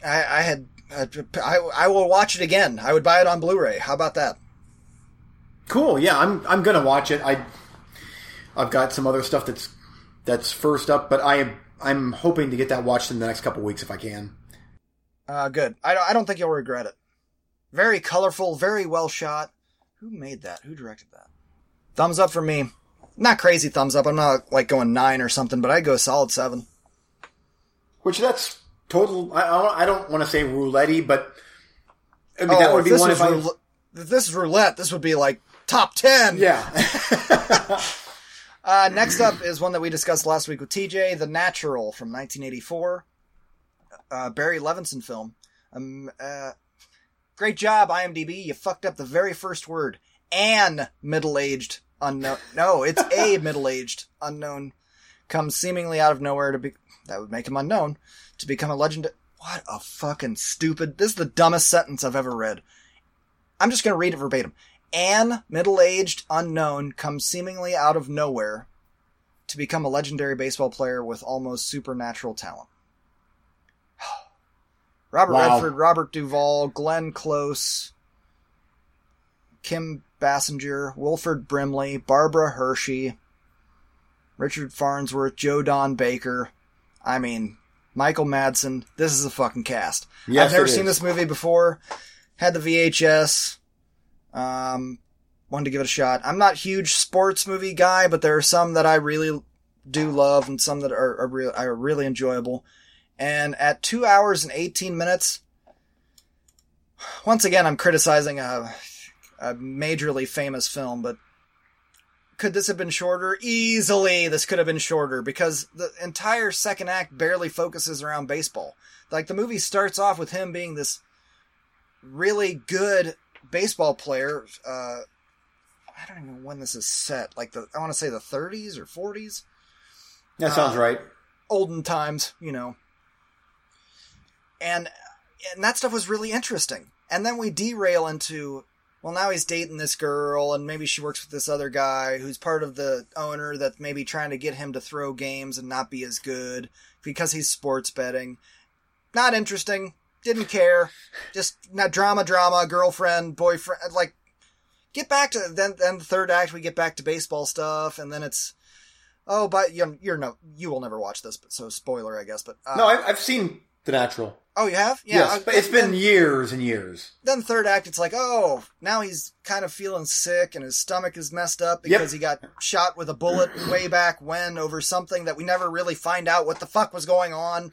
I, I had I, I will watch it again. I would buy it on Blu-ray. How about that? Cool. Yeah, I'm I'm gonna watch it. I I've got some other stuff that's that's first up, but I I'm hoping to get that watched in the next couple weeks if I can. Uh, good. I don't, I don't think you'll regret it. Very colorful, very well shot. Who made that? Who directed that? Thumbs up for me. Not crazy thumbs up. I'm not like going nine or something, but I'd go a solid seven. Which that's total. I I don't, want to say roulette, but I mean, Oh, that would be this one if I. roulette, this is roulette, this would be like top ten. Yeah. Uh, next up is one that we discussed last week with TJ, The Natural from 1984. Uh, Barry Levinson film. Um, uh, great job, IMDb. You fucked up the very first word. An middle-aged unknown. No, it's a middle-aged unknown comes seemingly out of nowhere to be. That would make him unknown to become a legend. What a fucking stupid. This is the dumbest sentence I've ever read. I'm just gonna read it verbatim. An middle-aged unknown comes seemingly out of nowhere to become a legendary baseball player with almost supernatural talent. Robert Wow. Redford, Robert Duvall, Glenn Close, Kim Basinger, Wilford Brimley, Barbara Hershey, Richard Farnsworth, Joe Don Baker. I mean, Michael Madsen. This is a fucking cast. Yes, I've never seen is. this movie before. Had the VHS. Um, wanted to give it a shot. I'm not huge sports movie guy, but there are some that I really do love and some that are, are, real, are really enjoyable. And at two hours and 18 minutes, once again, I'm criticizing a, a majorly famous film, but could this have been shorter? Easily, this could have been shorter because the entire second act barely focuses around baseball. Like the movie starts off with him being this really good baseball player. Uh, I don't even know when this is set. Like the I want to say the 30s or 40s, that sounds Uh, right. olden times, you know. And and that stuff was really interesting. And then we derail into well now he's dating this girl and maybe she works with this other guy who's part of the owner that's maybe trying to get him to throw games and not be as good because he's sports betting. Not interesting. Didn't care. Just not drama drama, girlfriend, boyfriend like get back to then then the third act we get back to baseball stuff and then it's oh but you're, you're no you will never watch this but so spoiler i guess but uh, No, I, I've seen The Natural. oh you have? Yeah yes, but it's then- been years and years. then third act it's like oh now he's kind of feeling sick and his stomach is messed up because he got shot with a bullet way back when over something that we never really find out what the fuck was going on. And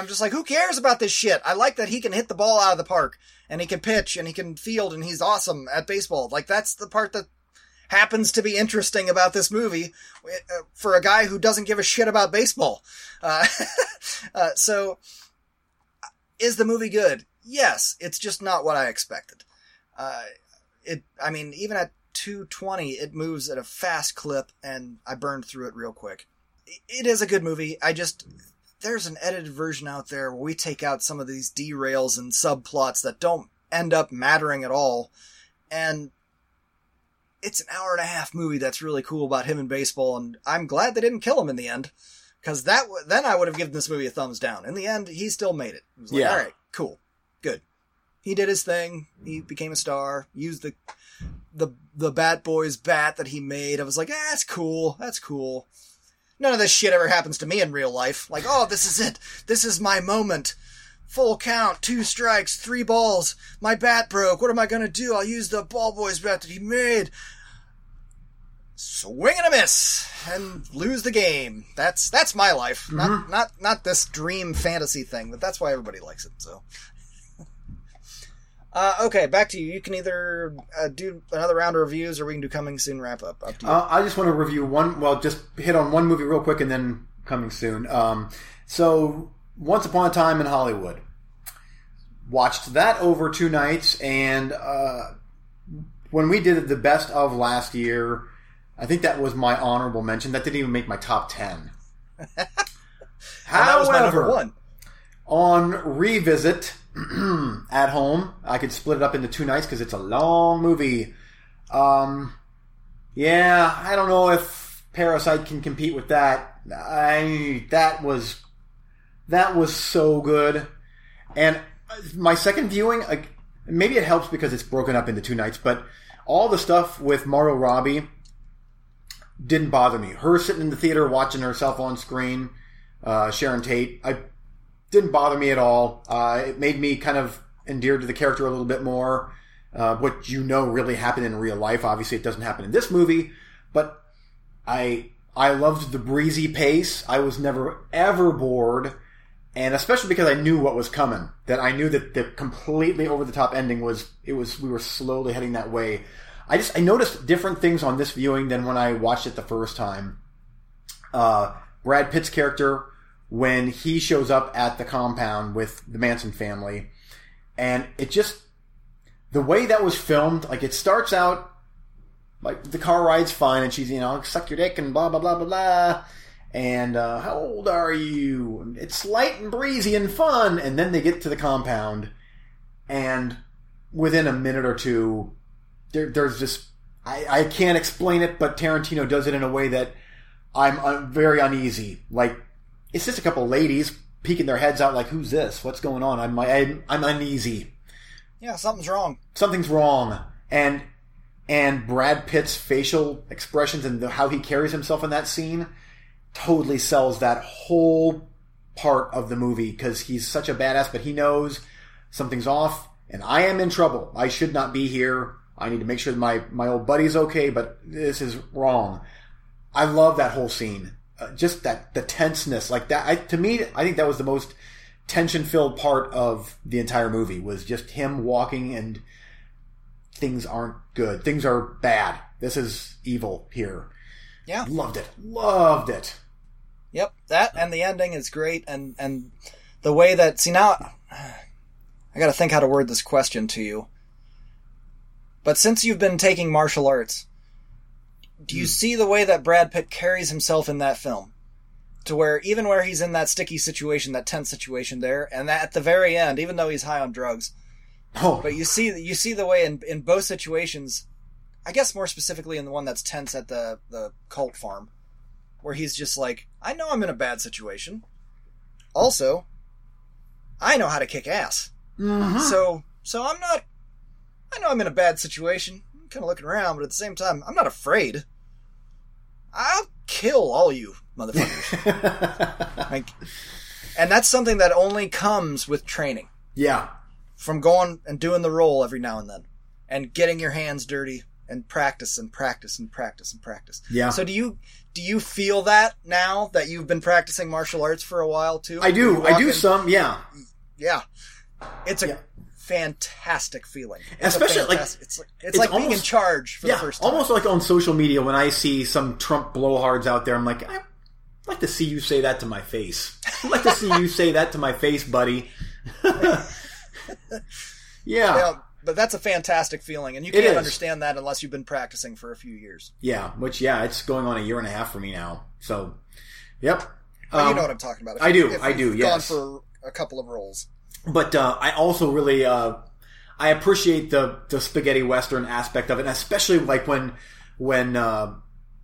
i'm just like who cares about this shit? I like that he can hit the ball out of the park and he can pitch and he can field and he's awesome at baseball. Like that's the part that happens to be interesting about this movie uh, for a guy who doesn't give a shit about baseball. Uh, uh, so is the movie good? Yes, it's just not what I expected. Uh, it, I mean, even at 220, it moves at a fast clip, and I burned through it real quick. It- is a good movie. I just there's an edited version out there where we take out some of these derails and subplots that don't end up mattering at all, and it's an hour and a half movie that's really cool about him and baseball, and I'm glad they didn't kill him in the end. Because that w- then I would have given this movie a thumbs down. In the end, he still made it. It was like, Yeah. all right, cool, good. He did his thing. He became a star. Used the the the Bat Boys bat that he made. I was like, ah, that's cool. That's cool. None of this shit ever happens to me in real life. Like, oh, this is it. This is my moment. Full count, two strikes, three balls. My bat broke. What am I gonna do? I'll use the ball boys bat that he made. Swing and a miss and lose the game. That's that's my life. Not not not this dream fantasy thing, but that's why everybody likes it. So. Uh, okay, back to you. You can either uh, do another round of reviews, or we can do coming soon wrap up. Up to you. Uh, I just want to review one. Well, just hit on one movie real quick, and then coming soon. Um, so, Once Upon a Time in Hollywood. Watched that over two nights, and uh, when we did the best of last year, I think that was my honorable mention. That didn't even make my top ten. And that was my However, one. on revisit at home. I could split it up into two nights because it's a long movie. Um, yeah, I don't know if Parasite can compete with that. I that was that was so good, and my second viewing, like, maybe it helps because it's broken up into two nights, but all the stuff with Margot Robbie didn't bother me. Her sitting in the theater watching herself on screen, uh, Sharon Tate, I didn't bother me at all. Uh, it made me kind of endeared to the character a little bit more. Uh, what you know really happened in real life. Obviously, it doesn't happen in this movie, but I I loved the breezy pace. I was never ever bored, and especially because I knew what was coming. That I knew that the completely over the top ending was it was we were slowly heading that way. I just I noticed different things on this viewing than when I watched it the first time. Uh, Brad Pitt's character when he shows up at the compound with the Manson family, and it just the way that was filmed, like it starts out like the car ride's fine, and she's you know suck your dick and blah blah blah blah blah. And uh, how old are you? It's light and breezy and fun, and then they get to the compound, and within a minute or two, there, there's just I, I can't explain it, but Tarantino does it in a way that I'm uh, very uneasy. Like it's just a couple ladies peeking their heads out, like who's this? What's going on? I'm I'm, I'm uneasy Yeah, something's wrong. something's wrong and and brad pitt's facial expressions and the, how he carries himself in that scene totally sells that whole part of the movie because he's such a badass but he knows something's off and i am in trouble i should not be here i need to make sure that my my old buddy's okay but this is wrong i love that whole scene uh, just that the tenseness like that I, to me i think that was the most tension filled part of the entire movie was just him walking and things aren't good. Things are bad. This is evil here. Yeah. Loved it. Loved it. Yep, that and the ending is great, and and the way that see now, I got to think how to word this question to you. But since you've been taking martial arts, do you hmm. see the way that Brad Pitt carries himself in that film? To where even where he's in that sticky situation, that tense situation there, and that at the very end, even though he's high on drugs, Oh, but you see you see the way in in both situations, I guess more specifically in the one that's tense at the the cult farm, where he's just like, I know I'm in a bad situation. Also, I know how to kick ass. Uh-huh. So so I'm not. I know I'm in a bad situation. I'm kind of looking around, but at the same time, I'm not afraid. I'll kill all you motherfuckers. like, and that's something that only comes with training yeah. from going and doing the roll every now and then and getting your hands dirty and practice and practice and practice and practice. Yeah. So do you do you feel that now that you've been practicing martial arts for a while too? I do. I do in- some. Yeah. Yeah. It's a Yeah. Fantastic feeling. It's Especially, like, fantastic- it's like it's, it's like being in charge for Yeah. the first time. Almost like on social media when I see some Trump blowhards out there, I'm like, I'd like to see you say that to my face. I'd like to see you say that to my face, buddy. yeah. Yeah, but that's a fantastic feeling, and you can't understand that unless you've been practicing for a few years. Yeah. Which, yeah, it's going on a year and a half for me now. So, yep. But you Um, know what I'm talking about. If I do, I do, yes. Gone for a couple of rolls. But uh, I also really uh, I appreciate the the spaghetti western aspect of it, and especially like when when uh,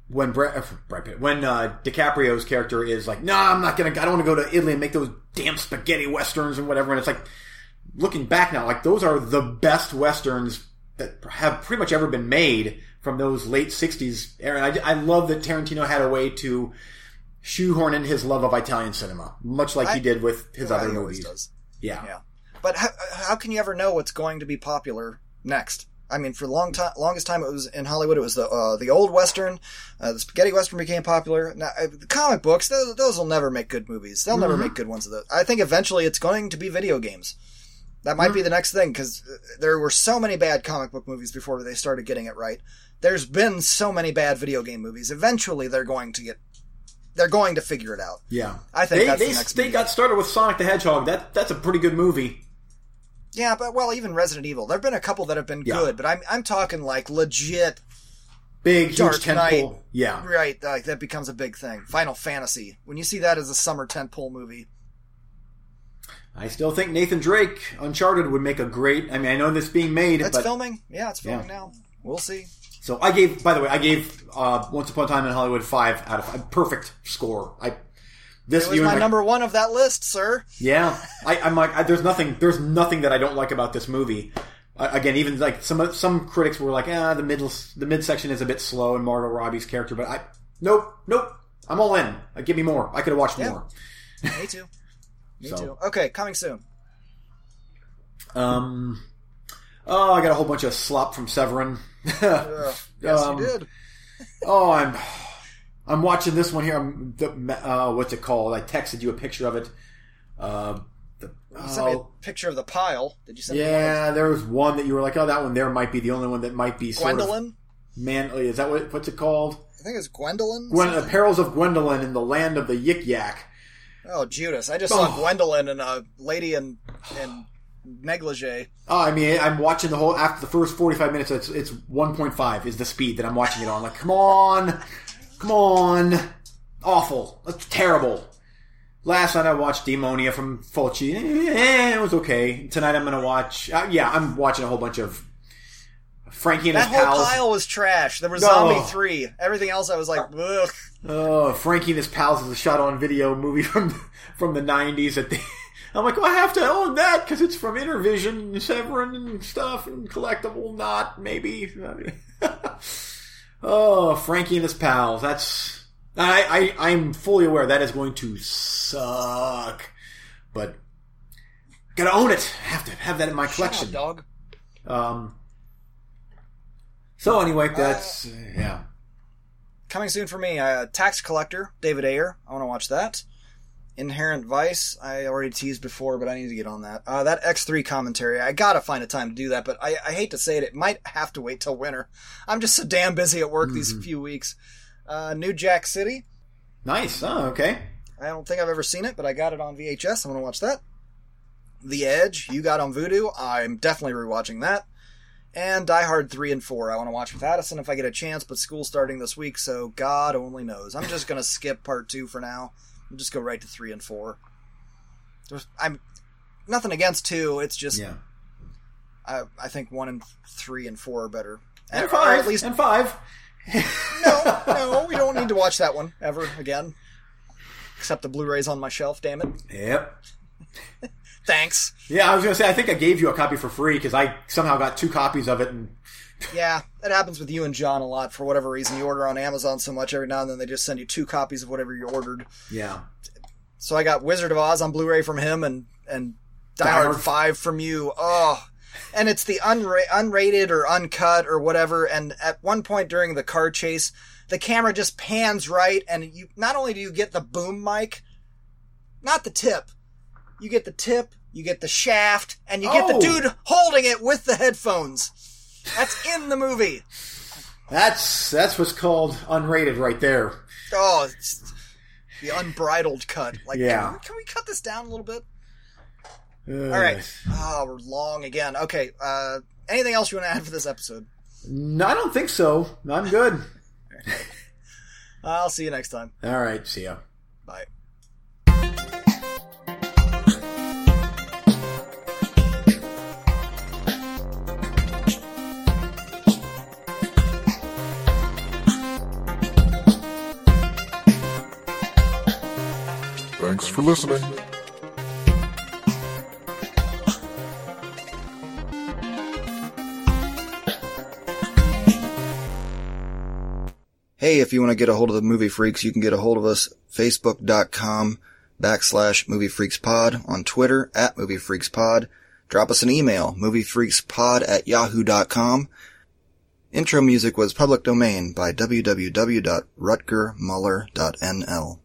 when Brad, uh, Brad Pitt, when uh, DiCaprio's character is like, "No, I'm not gonna. I don't want to go to Italy and make those damn spaghetti westerns and whatever." And it's like, looking back now, like those are the best westerns that have pretty much ever been made from those late '60s era. And I, I love that Tarantino had a way to shoehorn in his love of Italian cinema, much like I- he did with his Well, other he movies. does. Yeah. Yeah. But how, how can you ever know what's going to be popular next? I mean, for the long time, longest time, it was in Hollywood. It was the uh, the old western. Uh, the spaghetti western became popular. Now, uh, the comic books, those, those will never make good movies. They'll never make good ones of those. I think eventually it's going to be video games. That might be the next thing because there were so many bad comic book movies before they started getting it right. There's been so many bad video game movies. Eventually, they're going to get. They're going to figure it out. Yeah. I think they, that's they, the next they got started with Sonic the Hedgehog. That that's a pretty good movie. Yeah, but well, even Resident Evil. There've been a couple that have been Yeah. good, but I'm I'm talking like legit, Big, huge Dark tentpole. Knight. Yeah. right? Like that becomes a big thing. Final Fantasy. When you see that as a summer tentpole movie, I still think Nathan Drake, Uncharted, would make a great. I mean, I know this being made, that's but filming. Yeah, it's filming Yeah. now. We'll see. So I gave. By the way, I gave uh, Once Upon a Time in Hollywood five out of five. Perfect score. I this It was my I- number one of that list, sir. Yeah, I, I'm like, I, there's nothing, there's nothing that I don't like about this movie. Uh, again, even like some some critics were like, ah, the middle, the midsection is a bit slow in Margot Robbie's character, but I, nope, nope, I'm all in. Uh, give me more. I could have watched Yeah. more. Me too. Me So. too. Okay, coming soon. Um, oh, I got a whole bunch of slop from Severin. Yes, Um, you did. oh, I'm, I'm watching this one here. I'm, the, uh, what's it called? I texted you a picture of it. Uh, the, You sent me a oh, picture of the pile. Did you send me yeah, there was one that you were like, oh, that one there might be the only one that might be sort of Gwendoline? Man, oh, is that what what's it called? I think it's Gwendoline. Gwen, uh, something? Perils of Gwendoline in the Land of the Yik Yak. Oh, Judas! I just saw Oh. Gwendolyn and a lady in in negligee. Oh, I mean, I'm watching the whole after the first 45 minutes. It's it's 1.5 is the speed that I'm watching it on. Like, come on, come on, awful, that's terrible. Last night I watched Demonia from Fulci. Eh, it was okay. Tonight I'm gonna watch. Uh, yeah, I'm watching a whole bunch of Frankie and That his whole pals. pile was trash. There was No. Zombie Three. Everything else, I was like, ugh. Oh, Frankie and his pals is a shot on video movie from from the nineties. That they, I'm like, well, I have to own that because it's from Intervision and Severin and stuff and collectible. Not maybe. oh, Frankie and his pals. That's I, I I'm fully aware that is going to suck, but gotta own it. have to have that in my Shut collection. up, dog. Um. So anyway, that's yeah. Coming soon for me, uh, Tax Collector, David Ayer. I want to watch that. Inherent Vice, I already teased before, but I need to get on that. Uh, that X3 commentary, I gotta find a time to do that, but I, I hate to say it, it might have to wait till winter. I'm just so damn busy at work these few weeks. Uh, New Jack City, Nice. Oh, okay. I don't think I've ever seen it, but I got it on VHS. I'm gonna watch that. The Edge, you got on Vudu. I'm definitely rewatching that. And Die Hard 3 and 4. I want to watch with Addison if I get a chance, but school's starting this week, so God only knows. I'm just gonna skip part 2 for now. And just go right to 3 and 4. There's, I'm nothing against 2, it's just Yeah. I, I think 1 and 3 and 4 are better. And Or five. at least and five. no, no, we don't need to watch that one ever again. Except the Blu-rays on my shelf, damn it. Yep. Thanks. Yeah, I was gonna say I think I gave you a copy for free because I somehow got two copies of it, and Yeah, it happens with you and John a lot for whatever reason. You order on Amazon so much every now and then they just send you two copies of whatever you ordered. yeah, So I got Wizard of Oz on Blu-ray from him and and Die Hard. Five from you. Oh, and it's the unra- unrated or uncut or whatever. And at one point during the car chase, the camera just pans right, and you not only do you get the boom mic, not the tip, you get the tip, you get the shaft, and you get the Oh. dude holding it with the headphones. That's in the movie. that's that's what's called unrated right there. Oh, it's the unbridled cut. Like, Yeah. can, we, can we cut this down a little bit? All All right. Oh, we're long again. Okay. Uh, anything else you want to add for this episode? No, I don't think so. I'm good. I'll see you next time. All right. See ya. Bye. Thanks for listening. Hey, if you want to get a hold of the Movie Freaks, you can get a hold of us facebook.com backslash Movie Freaks Pod, on Twitter at Movie Freaks Pod. Drop us an email, moviefreakspod at yahoo.com. Intro music was public domain by www.rutgermuller.nl.